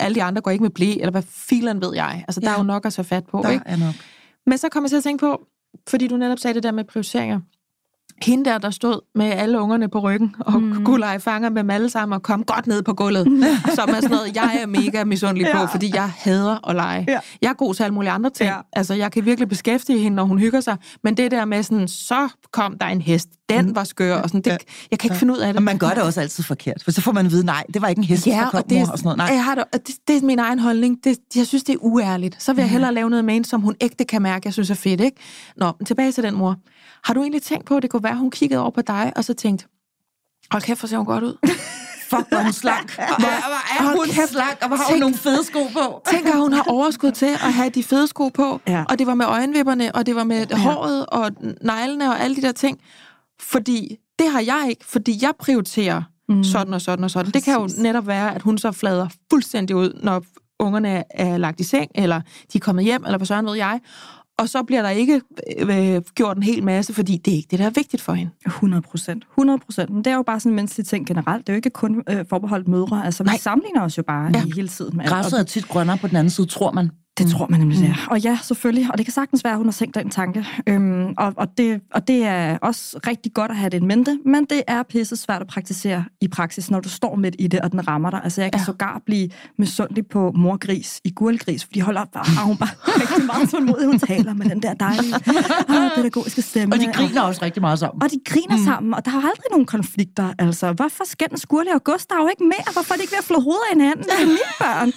alle de andre går ikke med blæ, eller hvad filen ved jeg. Altså, der Ja. er jo nok at tage fat på, Der ikke? er nok. Men så kom jeg til at tænke på, fordi du netop sagde det der med prioriteringer. Hende der, der stod med alle ungerne på ryggen og mm. kunne lege fanger med dem alle sammen og komme godt ned på gulvet. [laughs] som er sådan noget, jeg er mega misundelig på, Ja. fordi jeg hader at lege. Ja. Jeg er god til alle mulige andre ting. Ja. Altså, jeg kan virkelig beskæftige hende, når hun hygger sig. Men det der med sådan, så kom der en hest. Den var skør. Og sådan, det, Ja. jeg kan ikke finde ud af det. Og man gør det også altid forkert, for så får man at vide, nej, det var ikke en hest, der kom, det, mor, og sådan noget. Nej. Jeg har det, og det, det er min egen holdning. Det, jeg synes, det er uærligt. Så vil jeg hellere lave noget med en, som hun ægte kan mærke, jeg synes er fedt, ikke? Nå, tilbage til den mor. Har du egentlig tænkt på, at det kunne være, at hun kiggede over på dig, og så tænkte, hold kæft, hvor ser hun godt ud. [laughs] Fuck, hvor er hun slank. Hvor, hvor er hun kæft. slank, og hvor har hun Tænk- nogle fede sko på. [laughs] Tænk, at hun har overskud til at have de fede sko på, Ja. og det var med øjenvipperne, og det var med ja. håret og neglene og alle de der ting. Fordi det har jeg ikke, fordi jeg prioriterer mm. sådan og sådan og sådan. Det kan jo Præcis. netop være, at hun så flader fuldstændig ud, når ungerne er lagt i seng, eller de er kommet hjem, eller hvad sådan ved jeg. Og så bliver der ikke øh, gjort en hel masse, fordi det er ikke det, der er vigtigt for hende. 100 procent. 100 procent. Men det er jo bare sådan en menneskelig ting generelt. Det er jo ikke kun øh, forbeholdt mødre. Altså, vi Nej. sammenligner os jo bare Ja. hele tiden. Med. Græsset er tit grønnere på den anden side, tror man. Det tror man nemlig, det er. Og ja, selvfølgelig. Og det kan sagtens være, at hun har tænkt den tanke. Øhm, og, og, det, og det er også rigtig godt at have det i mente, men det er pisse svært at praktisere i praksis, når du står midt i det, og den rammer dig. Altså, jeg kan Ja. sågar blive misundelig på morgris i gurlgris, fordi hold op, har hun bare [laughs] rigtig meget tålmodighed. Hun taler med den der dejlige [laughs] ah, pædagogiske stemme. Og de griner også rigtig meget sammen. Og de griner mm. sammen, og der er aldrig nogen konflikter. Altså, hvorfor skændes Gurli og Gustav ikke mere? Hvorfor er de ikke ved at flå hovedet af hinanden? Det er mine børn.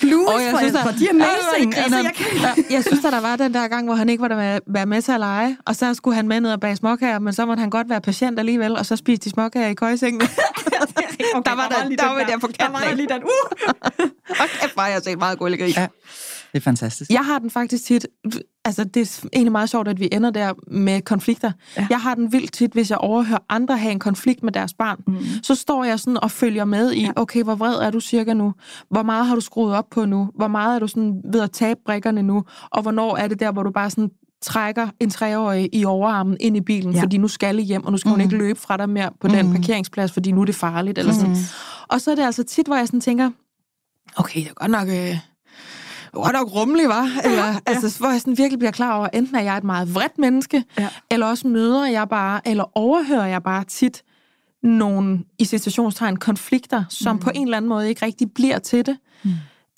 Blues Og jeg synes, der- de er amazing. Ja, Altså, jeg kan... Jeg synes, at der var den der gang, hvor han ikke var der med, være med til at lege, og så skulle han med ned og bage småkager, men så måtte han godt være patient alligevel, og så spiste de småkager i køjsengen. [laughs] Okay, Der var der- lige der den var jeg på Der var kanten, jeg lige den. Uh! [laughs] og kæft, var jeg set meget gullegris. Ja. Det er fantastisk. Jeg har den faktisk tit, altså det er egentlig meget sjovt, at vi ender der med konflikter. Ja. Ja. Jeg har den vildt tit, hvis jeg overhører andre have en konflikt med deres barn. Mm. Så står jeg sådan og følger med i, okay, hvor vred er du cirka nu? Hvor meget har du skruet op på nu? Hvor meget er du sådan ved at tabe brikkerne nu? Og hvornår er det der, hvor du bare sådan trækker en treårig i overarmen ind i bilen, ja. Ja. fordi nu skal I hjem, og nu skal hun ikke løbe fra dig mere på den parkeringsplads, fordi nu er det farligt. Eller sådan. Og så er det altså tit, hvor jeg sådan tænker, okay, det er godt nok... Øh, godt nok rummelig, var. Eller, ja. altså, hvor jeg sådan virkelig bliver klar over, enten er jeg et meget vredt menneske, Ja. eller også møder jeg bare, eller overhører jeg bare tit nogle, i situationstegn, konflikter, som mm. på en eller anden måde ikke rigtig bliver til det. Mm.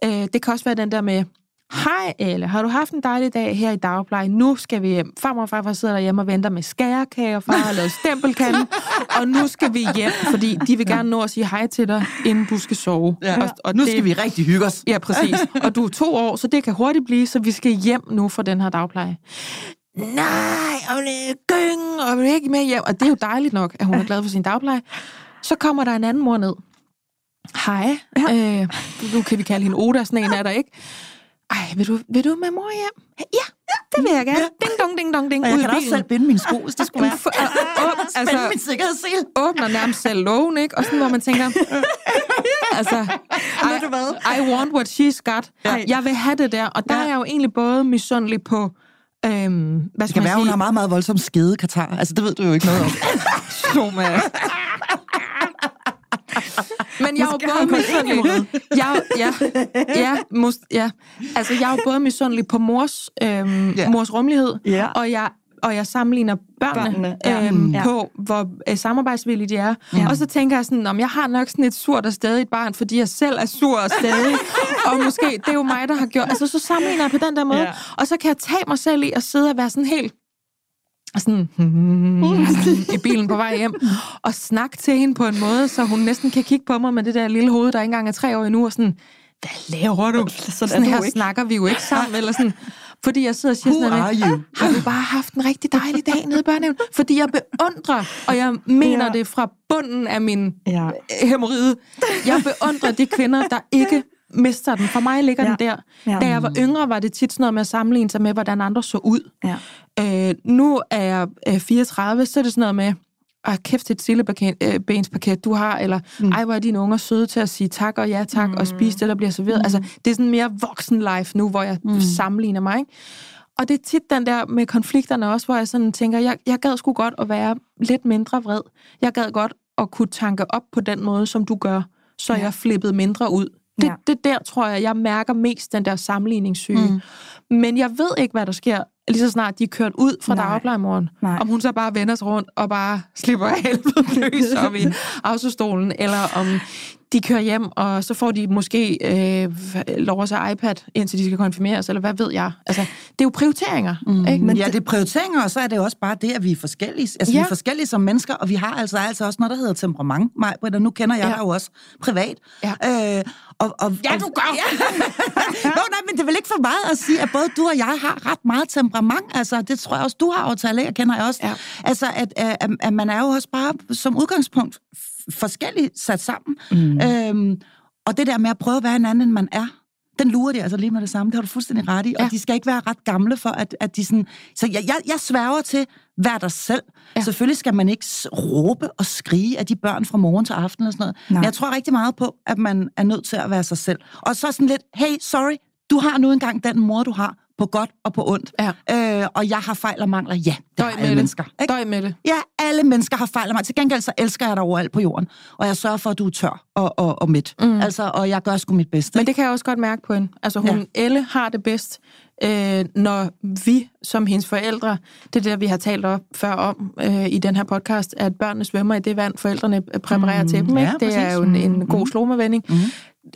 Øh, det kan også være den der med, hej Elle, har du haft en dejlig dag her i dagpleje? Nu skal vi hjem. Farmor og farfar sidder derhjemme og venter med skærekager, far har lavet stempelkande, og nu skal vi hjem, fordi de vil gerne nå at sige hej til dig, inden du skal sove. Ja. Og, og nu det- skal vi rigtig hygge os. Ja, præcis. Og du er to år, så det kan hurtigt blive, så vi skal hjem nu fra den her dagpleje. Nej, og det gyng, og vil ikke med hjem. Og det er jo dejligt nok, at hun er glad for sin dagpleje. Så kommer der en anden mor ned. Hej. Ja. Øh, nu kan vi kalde hende Oda, sådan en er der ikke. Ej, vil du, vil du med mor hjem? Ja, det vil jeg gerne. Ding dong, ding dong, ding. Og jeg i kan også selv binde mine sko, hvis det skulle være. F- og- og- Altså, altså, min sikkerhedssel. åbner nærmest selv lågen, ikke? Og sådan, hvor man tænker, [laughs] altså, Ved du hvad? I, I want what she's got. Ja. Jeg vil have det der, og der Ja. er jeg jo egentlig både misundelig på, øhm, hvad Det kan man være, hun sige? har meget, meget voldsom skede katar. Altså, det ved du jo ikke noget om. [laughs] Soma. Men jeg er jo både misundelig. Jeg, ja, ja, mus, ja. Altså, jeg er jo både misundelig på mors, øhm, Ja. mors rummelighed, Ja. og jeg og jeg sammenligner børnene, Børnene, øhm, Ja. på, hvor øh, samarbejdsvillige de er. Ja. Og så tænker jeg sådan, om jeg har nok sådan et surt og stadigt barn, fordi jeg selv er sur og stadig. [laughs] og måske, det er jo mig, der har gjort... Altså, så sammenligner jeg på den der måde. Ja. Og så kan jeg tage mig selv i at sidde og være sådan helt sådan i bilen på vej hjem, og snakke til hende på en måde, så hun næsten kan kigge på mig med det der lille hoved, der ikke engang er tre år endnu, og sådan, hvad laver du? [laughs] Sådan sådan du her ikke. snakker vi jo ikke sammen, eller sådan. Fordi jeg sidder og siger Who sådan noget, med, har du bare haft en rigtig dejlig dag nede i børnehaven? Fordi jeg beundrer, og jeg mener Ja. det fra bunden af min Ja. hemorride. Jeg beundrer de kvinder, der ikke mister den. For mig ligger Ja. den der. Ja. Da jeg var yngre, var det tit sådan noget med at sammenligne sig med, hvordan andre så ud. Ja. Øh, nu er jeg øh, 34, så er det sådan noget med, ah, kæft et sillebenspaket du har, eller mm. ej, hvor er dine unger søde til at sige tak og ja tak, mm. og spise det, der bliver serveret. Mm. Altså, det er sådan mere voksen life nu, hvor jeg mm. sammenligner mig, ikke? Og det er tit den der med konflikterne også, hvor jeg sådan tænker, jeg, jeg gad sgu godt at være lidt mindre vred. Jeg gad godt at kunne tanke op på den måde, som du gør, så ja. jeg flippede mindre ud. Det, Ja. det der, tror jeg, jeg mærker mest den der sammenligningssyge. Mm. Men jeg ved ikke, hvad der sker, lige så snart de er kørt ud fra. Nej. Om hun så bare vender sig rundt og bare slipper [laughs] helvede løs op i autostolen, eller om de kører hjem, og så får de måske øh, lov at se iPad, indtil de skal konfirmeres, eller hvad ved jeg. Altså, det er jo prioriteringer, mm. ikke? Men ja, det er prioriteringer, og så er det også bare det, at vi er forskellige. Altså, ja. Vi er forskellige som mennesker, og vi har altså, altså også noget, der hedder temperament, Majbrit, og nu kender jeg Ja. dig jo også privat. Ja. Øh, og, og, Ja, du gør. Ja. Nå, nej, men det er vel ikke for meget at sige, at både du og jeg har ret meget temperament. Altså, det tror jeg også, du har overtaget af, kender jeg også. Ja. Altså, at, at, at man er jo også bare som udgangspunkt forskelligt sat sammen. Mm. Øhm, og det der med at prøve at være en anden, end man er, den lurer de altså lige med det samme. Det har du fuldstændig ret i. Og Ja. de skal ikke være ret gamle for, at, at de sådan... Så jeg, jeg, jeg sværger til, vær dig selv. Ja. Selvfølgelig skal man ikke råbe og skrige af de børn fra morgen til aften og sådan noget. Nej. Men jeg tror rigtig meget på, at man er nødt til at være sig selv. Og så sådan lidt, hey, sorry, du har nu engang den mor, du har, på godt og på ondt. Ja. Øh, og jeg har fejl og mangler. Ja, det Døj har alle det. mennesker. Ikke? Døj med det. Ja, alle mennesker har fejl og mangler. Til gengæld så elsker jeg dig overalt på jorden. Og jeg sørger for, at du er tør og, og, og midt. Mm. Altså, og jeg gør sgu mit bedste. Men det kan jeg også godt mærke på hende. Altså hun, Ja. Elle har det bedst, øh, når vi som hendes forældre, det er det, vi har talt op før om øh, i den her podcast, at børnene svømmer i det vand, forældrene præparerer mm, til dem. ja, Ikke? det er præcis. jo en, en god slomavending. Mm.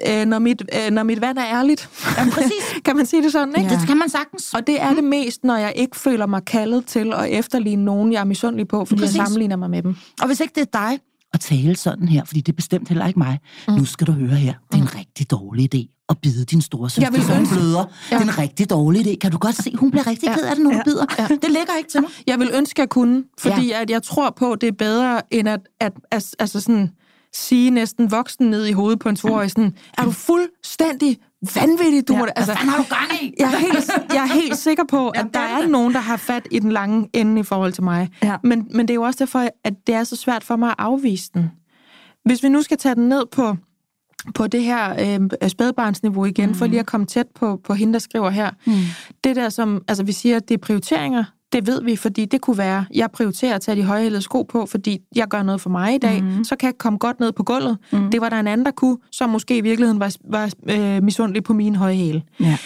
Øh, når, mit, øh, når mit vand er ærligt, Jamen, præcis. [laughs] kan man sige det sådan, ikke? Ja. Det kan man sagtens. Og det er det mest, når jeg ikke føler mig kaldet til at efterligne nogen, jeg er misundelig på, fordi Præcis. jeg sammenligner mig med dem. Og hvis ikke det er dig at tale sådan her, fordi det er bestemt heller ikke mig, mm. nu skal du høre her, det er en rigtig dårlig idé at bide din store søster, Jeg vil så hun bløder. Ja. Det er en rigtig dårlig idé. Kan du godt se, hun bliver rigtig Ja. ked af det, når du Ja. bider. Det ligger ikke til mig. Jeg vil ønske, at jeg kunne, fordi ja. at jeg tror på, at det er bedre, end at, at, at altså sådan, sige næsten voksen ned i hovedet på en toårig, sådan, er du fuldstændig vanvittig, du ja. må. Altså, har du gang i? jeg, er helt, jeg er helt sikker på, at Jamen, der det er nogen, der har fat i den lange ende i forhold til mig. Ja. Men, men det er jo også derfor, at det er så svært for mig at afvise den. Hvis vi nu skal tage den ned på, på det her øh, spædbarnsniveau igen, mm. for lige at komme tæt på, på hende, der skriver her. Mm. Det der, som altså, vi siger, det er prioriteringer, det ved vi, fordi det kunne være, jeg prioriterer at tage de højhældede sko på, fordi jeg gør noget for mig i dag, mm. så kan jeg komme godt ned på gulvet. Mm. Det var der en anden, der kunne, som måske i virkeligheden var, var øh, misundelig på mine høje hæle. Ja.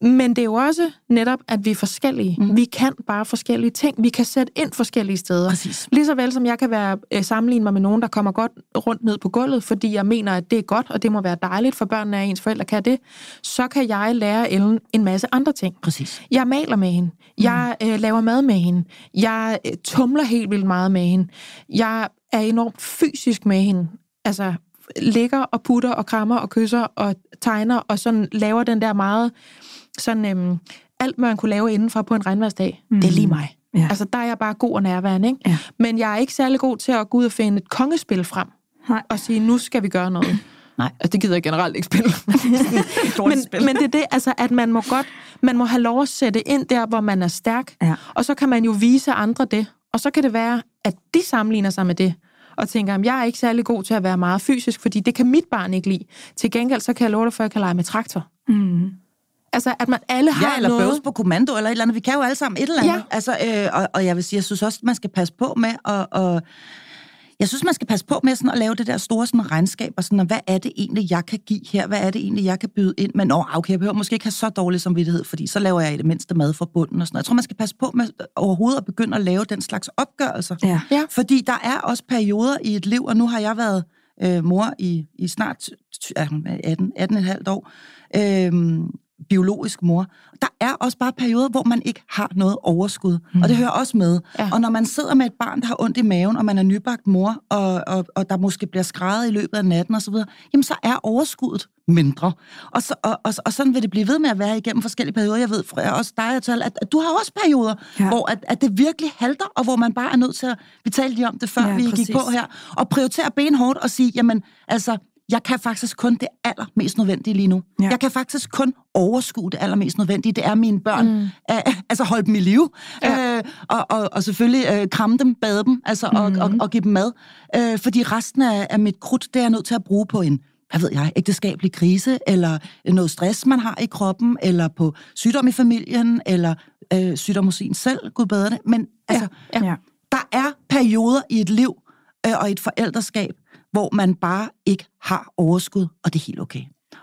Men det er jo også netop, at vi er forskellige. Mm. Vi kan bare forskellige ting. Vi kan sætte ind forskellige steder. Præcis. Lige så vel som jeg kan være øh, sammenligne mig med nogen, der kommer godt rundt ned på gulvet, fordi jeg mener, at det er godt, og det må være dejligt for børnene, at ens forældre kan det, så kan jeg lære Ellen en masse andre ting. Præcis. Jeg maler med hende. Jeg øh, laver mad med hende. Jeg øh, tumler helt vildt meget med hende. Jeg er enormt fysisk med hende. Altså, ligger og putter og krammer og kysser og tegner og sådan laver den der meget sådan øhm, alt, man kunne lave indenfor på en regnværsdag. Mm. Det er lige mig. Ja. Altså, der er jeg bare god og nærværende, ikke? Ja. Men jeg er ikke særlig god til at gå ud og finde et kongespil frem Nej. og sige, nu skal vi gøre noget. [clears throat] Nej. Altså, det gider jeg generelt ikke spille. [laughs] men, men det er det, altså, at man må godt, man må have lov at sætte ind der, hvor man er stærk, Ja. og så kan man jo vise andre det. Og så kan det være, at de sammenligner sig med det, og tænker, at jeg er ikke særlig god til at være meget fysisk, fordi det kan mit barn ikke lide. Til gengæld, så kan jeg love dig for, at jeg kan lege med traktor. Mm. Altså, at man alle har Ja, eller noget... bøvs på kommando, eller et eller andet. Vi kan jo alle sammen et eller andet. Ja. Altså, øh, og, og jeg vil sige, jeg synes også, man skal passe på med at... Og, jeg synes, man skal passe på med sådan at lave det der store sådan regnskab, og sådan, og hvad er det egentlig, jeg kan give her? Hvad er det egentlig, jeg kan byde ind? Men åh, okay, jeg behøver måske ikke have så dårlig samvittighed, fordi så laver jeg i det mindste mad fra bunden og sådan noget. Jeg tror, man skal passe på med overhovedet at begynde at lave den slags opgørelser. Ja. Ja. Fordi der er også perioder i et liv, og nu har jeg været øh, mor i, i snart t- ja, 18, 18,5 år, øh, biologisk mor. Der er også bare perioder, hvor man ikke har noget overskud, mm. og det hører også med. Ja. Og når man sidder med et barn, der har ondt i maven, og man er nybagt mor, og, og, og der måske bliver skrevet i løbet af natten osv., jamen så er overskuddet mindre. Og, så, og, og, og sådan vil det blive ved med at være igennem forskellige perioder. Jeg ved fra også dig, Atal, at, at du har også perioder, ja. hvor at, at det virkelig halter, og hvor man bare er nødt til at, vi talte lige om det før Ja, vi præcis. gik på her, og prioritere benhårdt og sige, jamen altså, jeg kan faktisk kun det allermest nødvendige lige nu. Ja. Jeg kan faktisk kun overskue det allermest nødvendige. Det er mine børn. Mm. Uh, altså holde dem i live. Ja. Uh, og, og, og selvfølgelig uh, kramme dem, bade dem, altså, mm. og, og, og give dem mad. Uh, fordi resten af, af mit krudt, det er jeg nødt til at bruge på en hvad ved jeg, ægteskabelig krise, eller noget stress, man har i kroppen, eller på sygdom i familien, eller øh, sygdom hos en selv, gud bedre det. Men altså, Ja. ja. der er perioder i et liv øh, og et forældreskab, hvor man bare ikke har overskud, og det er helt okay.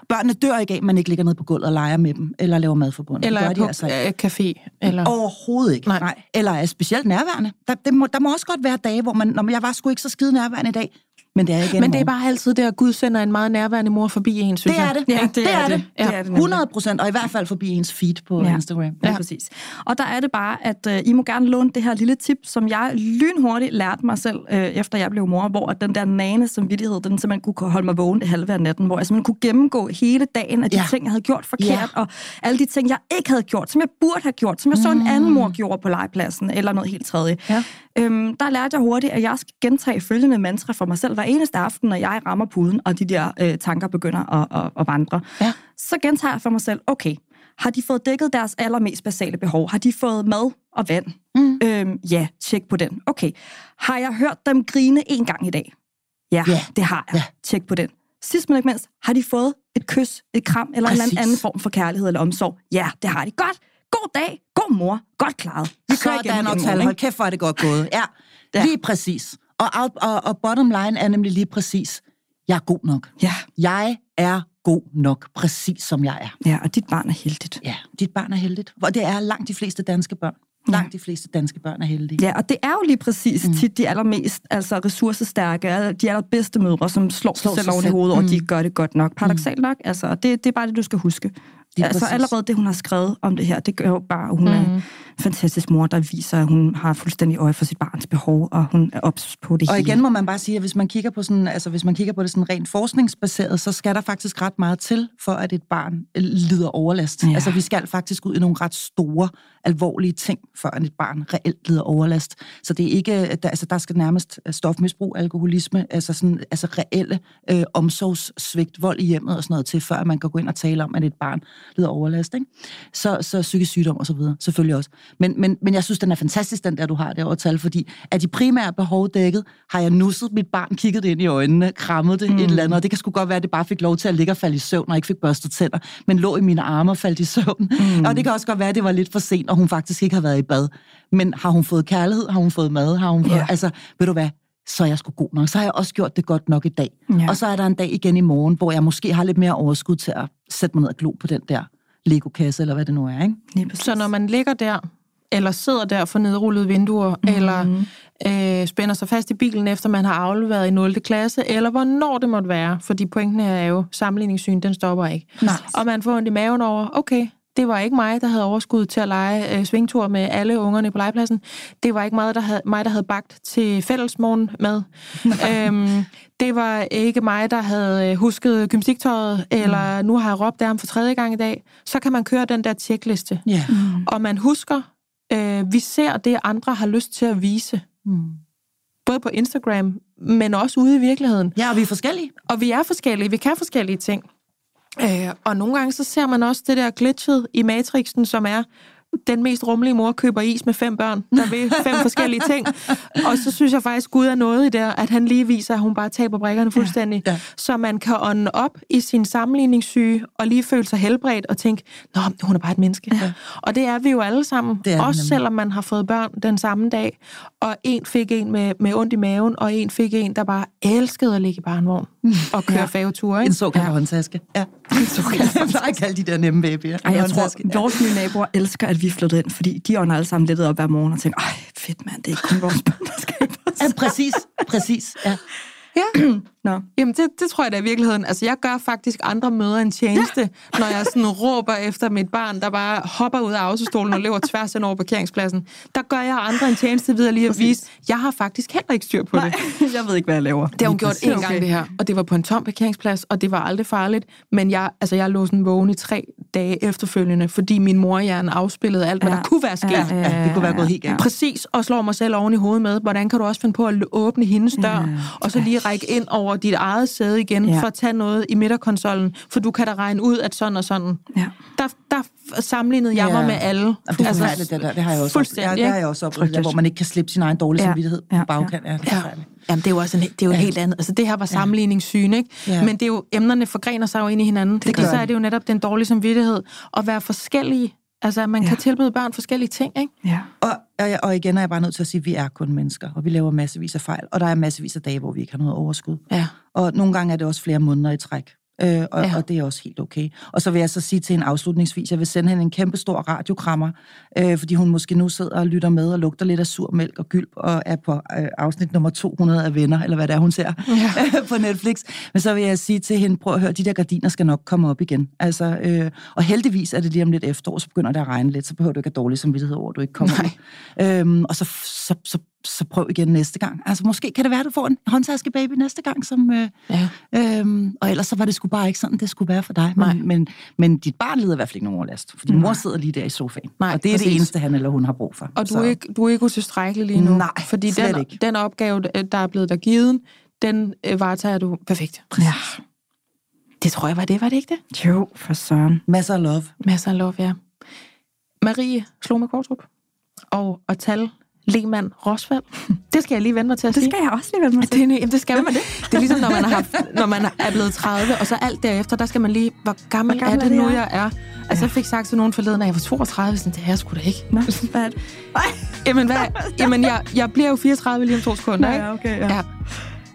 Børnene dør ikke af, at man ikke ligger ned på gulvet og leger med dem, eller laver madforbund. Eller det er gør de på altså ikke. øh, café. Eller... Overhovedet ikke. Nej. Nej. Eller er specielt nærværende. Der, det må, der må også godt være dage, hvor man, når jeg var sgu ikke så skide nærværende i dag, men det er igen Men det er bare altid der, at Gud sender en meget nærværende mor forbi en, synes Det er jeg. det. Ja, det, det er det. det. Ja. det, er det nemlig. 100 procent, og i hvert fald forbi ens feed på Ja. ja. Instagram. Ja, præcis. Og der er det bare, at øh, I må gerne låne det her lille tip, som jeg lynhurtigt lærte mig selv, øh, efter jeg blev mor, hvor at den der nane samvittighed, den simpelthen kunne holde mig vågen det halve af natten, hvor jeg simpelthen kunne gennemgå hele dagen af de Ja. ting, jeg havde gjort forkert, Ja. og alle de ting, jeg ikke havde gjort, som jeg burde have gjort, som jeg så en anden mor gjorde på legepladsen, eller noget helt tredje. Ja. Øhm, der lærte jeg hurtigt, at jeg skal gentage følgende mantra for mig selv hver eneste aften, når jeg rammer puden, og de der øh, tanker begynder at, at, at vandre. Ja. Så gentager jeg for mig selv, okay, har de fået dækket deres allermest basale behov? Har de fået mad og vand? Mm. Øhm, ja, tjek på den. Okay. Har jeg hørt dem grine en gang i dag? Ja, Ja. det har jeg. Ja. Tjek på den. Sidst men ikke mindst, har de fået et kys, et kram eller en eller Præcis. anden form for kærlighed eller omsorg? Ja, det har de. Godt. God dag. God mor. Godt klaret. Vi kører Sådan, igen i og morgen, tal. ikke? Hold kæft, hvor er det godt gået. Ja, Ja. lige præcis. Og, out, og, og bottom line er nemlig lige præcis, jeg er god nok. Ja. Jeg er god nok, præcis som jeg er. ja, og dit barn er heldigt. Ja, dit barn er heldigt. Og det er langt de fleste danske børn. Langt de fleste danske børn er heldige. Ja, og det er jo lige præcis mm. tit de allermest altså ressourcestærke, de allerbedste mødre, som slår, slår sig selv oven i hovedet, og Mm. de gør det godt nok. Paradoxalt nok, altså, og det, det er bare det, du skal huske. Lige altså præcis. allerede det, hun har skrevet om det her, det gør jo bare, at hun mm. er en fantastisk mor, der viser, at hun har fuldstændig øje for sit barns behov, og hun er ops på det Og hele. igen må man bare sige, at hvis man kigger på, sådan, altså hvis man kigger på det sådan rent forskningsbaseret, så skal der faktisk ret meget til, for at et barn øh, lider overlast. Ja. Altså vi skal faktisk ud i nogle ret store, alvorlige ting, før at et barn reelt lider overlast. Så det er ikke, der, altså der skal nærmest stofmisbrug, alkoholisme, altså, sådan, altså reelle øh, omsorgssvigt, vold i hjemmet og sådan noget til, før man kan gå ind og tale om, at et barn lider overlast. Ikke? Så, så psykisk sygdom og så videre, selvfølgelig også. Men, men, men jeg synes, den er fantastisk, den der, du har derovre tal, fordi er de primære behov dækket, har jeg nusset mit barn, kigget det ind i øjnene, krammet det mm. et eller andet, og det kan sgu godt være, at det bare fik lov til at ligge og falde i søvn, og ikke fik børstet tænder, men lå i mine arme og faldt i søvn. Mm. Og det kan også godt være, at det var lidt for sent, og hun faktisk ikke har været i bad. Men har hun fået kærlighed? Har hun fået mad? Har hun fået, Ja. Altså, ved du hvad? Så er jeg sgu god nok. Så har jeg også gjort det godt nok i dag. Ja. Og så er der en dag igen i morgen, hvor jeg måske har lidt mere overskud til at sætte mig ned og glo på den der Lego-kasse, eller hvad det nu er, ikke? Lige præcis. Så når man ligger der, eller sidder der for nedrullede vinduer, mm. eller øh, spænder sig fast i bilen, efter man har afleveret i 0. klasse, eller hvornår det måtte være, fordi pointen her er jo, sammenligningssyn, den stopper ikke. Nej. Og man får ondt i maven over, okay, det var ikke mig, der havde overskud til at lege øh, svingtur med alle ungerne på legepladsen. Det var ikke mig, der havde, mig, der havde bagt til fællesmorgen med. [laughs] øhm, det var ikke mig, der havde øh, husket gymnastiktøjet, eller nu har jeg råbt af ham for tredje gang i dag. Så kan man køre den der tjekliste. Ja. Mm. Og man husker, øh, vi ser det, andre har lyst til at vise. Mm. Både på Instagram, men også ude i virkeligheden. Ja, og vi er forskellige. Og vi er forskellige, vi kan forskellige ting. Øh, og nogle gange så ser man også det der glitchet i Matrixen, som er, den mest rummelige mor køber is med fem børn, der vil fem forskellige ting. Og så synes jeg faktisk, Gud er noget i der, at han lige viser, at hun bare taber brækkerne fuldstændig. Ja. Så man kan ånde op i sin sammenligningssyge, og lige føle sig helbredt, og tænke, nå, hun er bare et menneske. Ja. Og det er vi jo alle sammen. Det også nemlig. selvom man har fået børn den samme dag, og en fik en med, med ondt i maven, og en fik en, der bare elskede at ligge i barnvogn og køre ja. faveture. En Ikke? såkaldt ja. håndtaske. Ja. En såkaldt Jeg plejer at kalde de der nemme babyer. Ej, jeg Håndtaske. tror, vores nye naboer elsker, at vi flyttede ind, fordi de ånder alle sammen lidt op hver morgen og tænker, ej, fedt mand, det er ikke kun vores børn, der skal Ja, præcis. Præcis. Ja. Ja. Nå. Jamen, det, det tror jeg da i virkeligheden. Altså, jeg gør faktisk andre møder en tjeneste, ja. [laughs] når jeg sådan råber efter mit barn, der bare hopper ud af autostolen og løber tværs hen over parkeringspladsen. Der gør jeg andre en tjeneste ved at lige at vise, jeg har faktisk heller ikke styr på Nej, det. [laughs] jeg ved ikke, hvad jeg laver. Det har hun gjort en gang, det her. Og det var på en tom parkeringsplads, og det var aldrig farligt. Men jeg, altså, jeg lå sådan vågen i tre dage efterfølgende, fordi min morhjerne afspillede alt, hvad Ja. der kunne være sket. Ja, Ja. ja. Ja, det kunne være gået helt galt. Præcis, og slår mig selv oven i hovedet med, hvordan kan du også finde på at åbne hendes dør, Ja. og så lige række ind over dit eget sæde igen, Ja. for at tage noget i midterkonsollen, for du kan da regne ud, at sådan og sådan. Ja. Der, der sammenlignede jeg Ja. mig med alle. Det er forfærdeligt, det der. Det har jeg også oplevet. det har jeg også oplevet, hvor man ikke kan slippe sin egen dårlige Ja. samvittighed Ja, på bagkant. Ja, det er Ja. Jamen, det er jo også en, det er jo ja. helt andet. Altså, det her var sammenligningssyn, ikke? Ja. Men det er jo, emnerne forgrener sig jo ind i hinanden. Det gør så er de. det jo netop den dårlige samvittighed. At være forskellige. Altså, at man Ja. kan tilbyde børn forskellige ting, ikke? Ja. Og, og, og igen er jeg bare nødt til at sige, at vi er kun mennesker, og vi laver massevis af fejl, og der er massevis af dage, hvor vi ikke har noget overskud. Ja. Og nogle gange er det også flere måneder i træk. Øh, og, Ja. og det er også helt okay. Og så vil jeg så sige til en afslutningsvis, jeg vil sende hende en kæmpe stor radiokrammer, øh, fordi hun måske nu sidder og lytter med og lugter lidt af sur mælk og gylp, og er på øh, afsnit nummer 200 af Venner, eller hvad det er, hun ser ja. [laughs] på Netflix. Men så vil jeg sige til hende, prøv at høre, de der gardiner skal nok komme op igen. Altså, øh, og heldigvis er det lige om lidt efterår, så begynder det at regne lidt, så behøver du ikke have dårlig samvittighed over, at du ikke kommer ud. Øhm, og så, så, så, så prøv igen næste gang. Altså, måske kan det være, at du får en håndtaske baby næste gang, som... Øh, Ja. Øhm, og ellers så var det sgu bare ikke sådan, det skulle være for dig. Nej. Men, men, men dit barn lider i hvert fald ikke nogen overlast, fordi mor sidder lige der i sofaen. Nej, og det er præcis. det eneste, han eller hun har brug for. Og du er, ikke, du er ikke utilstrækkelig lige nu. Nej, fordi den, ikke. den opgave, der er blevet dig givet, den øh, varetager du perfekt. ja. Det tror jeg var det, var det ikke det? Jo, for søren. Masser af love. Masser af lov, ja. Marie slog med Kortrup. Og at tal Lehmann Rosvald. [laughs] Det skal jeg lige vende mig til at Det sige. skal jeg også lige vende mig Det, er, til. jamen, det skal man. Det? det er ligesom, når man, har [laughs] når man er blevet 30, og så alt derefter, der skal man lige, hvor gammel, Hvor gammel er det er nu, det, jeg er? Altså, jeg fik sagt til nogen forleden, at jeg var 32, sådan, det her skulle da ikke. Nå, [laughs] hvad er det? Jamen, hvad? Jamen jeg, jeg bliver jo 34 lige om to sekunder, ikke? ja, okay, ja. Ja.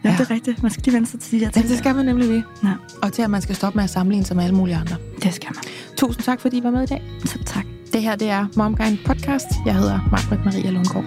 Ja, det er rigtigt. Man skal lige vende sig til de der ting. Jamen, det skal man nemlig lige. Ja, Og til, at man skal stoppe med at sammenligne sig med alle mulige andre. det skal man. Tusind tak, fordi I var med i dag. Så tak. Det her, det er MomGuide Podcast. Jeg hedder Margrethe Maria Lundgaard.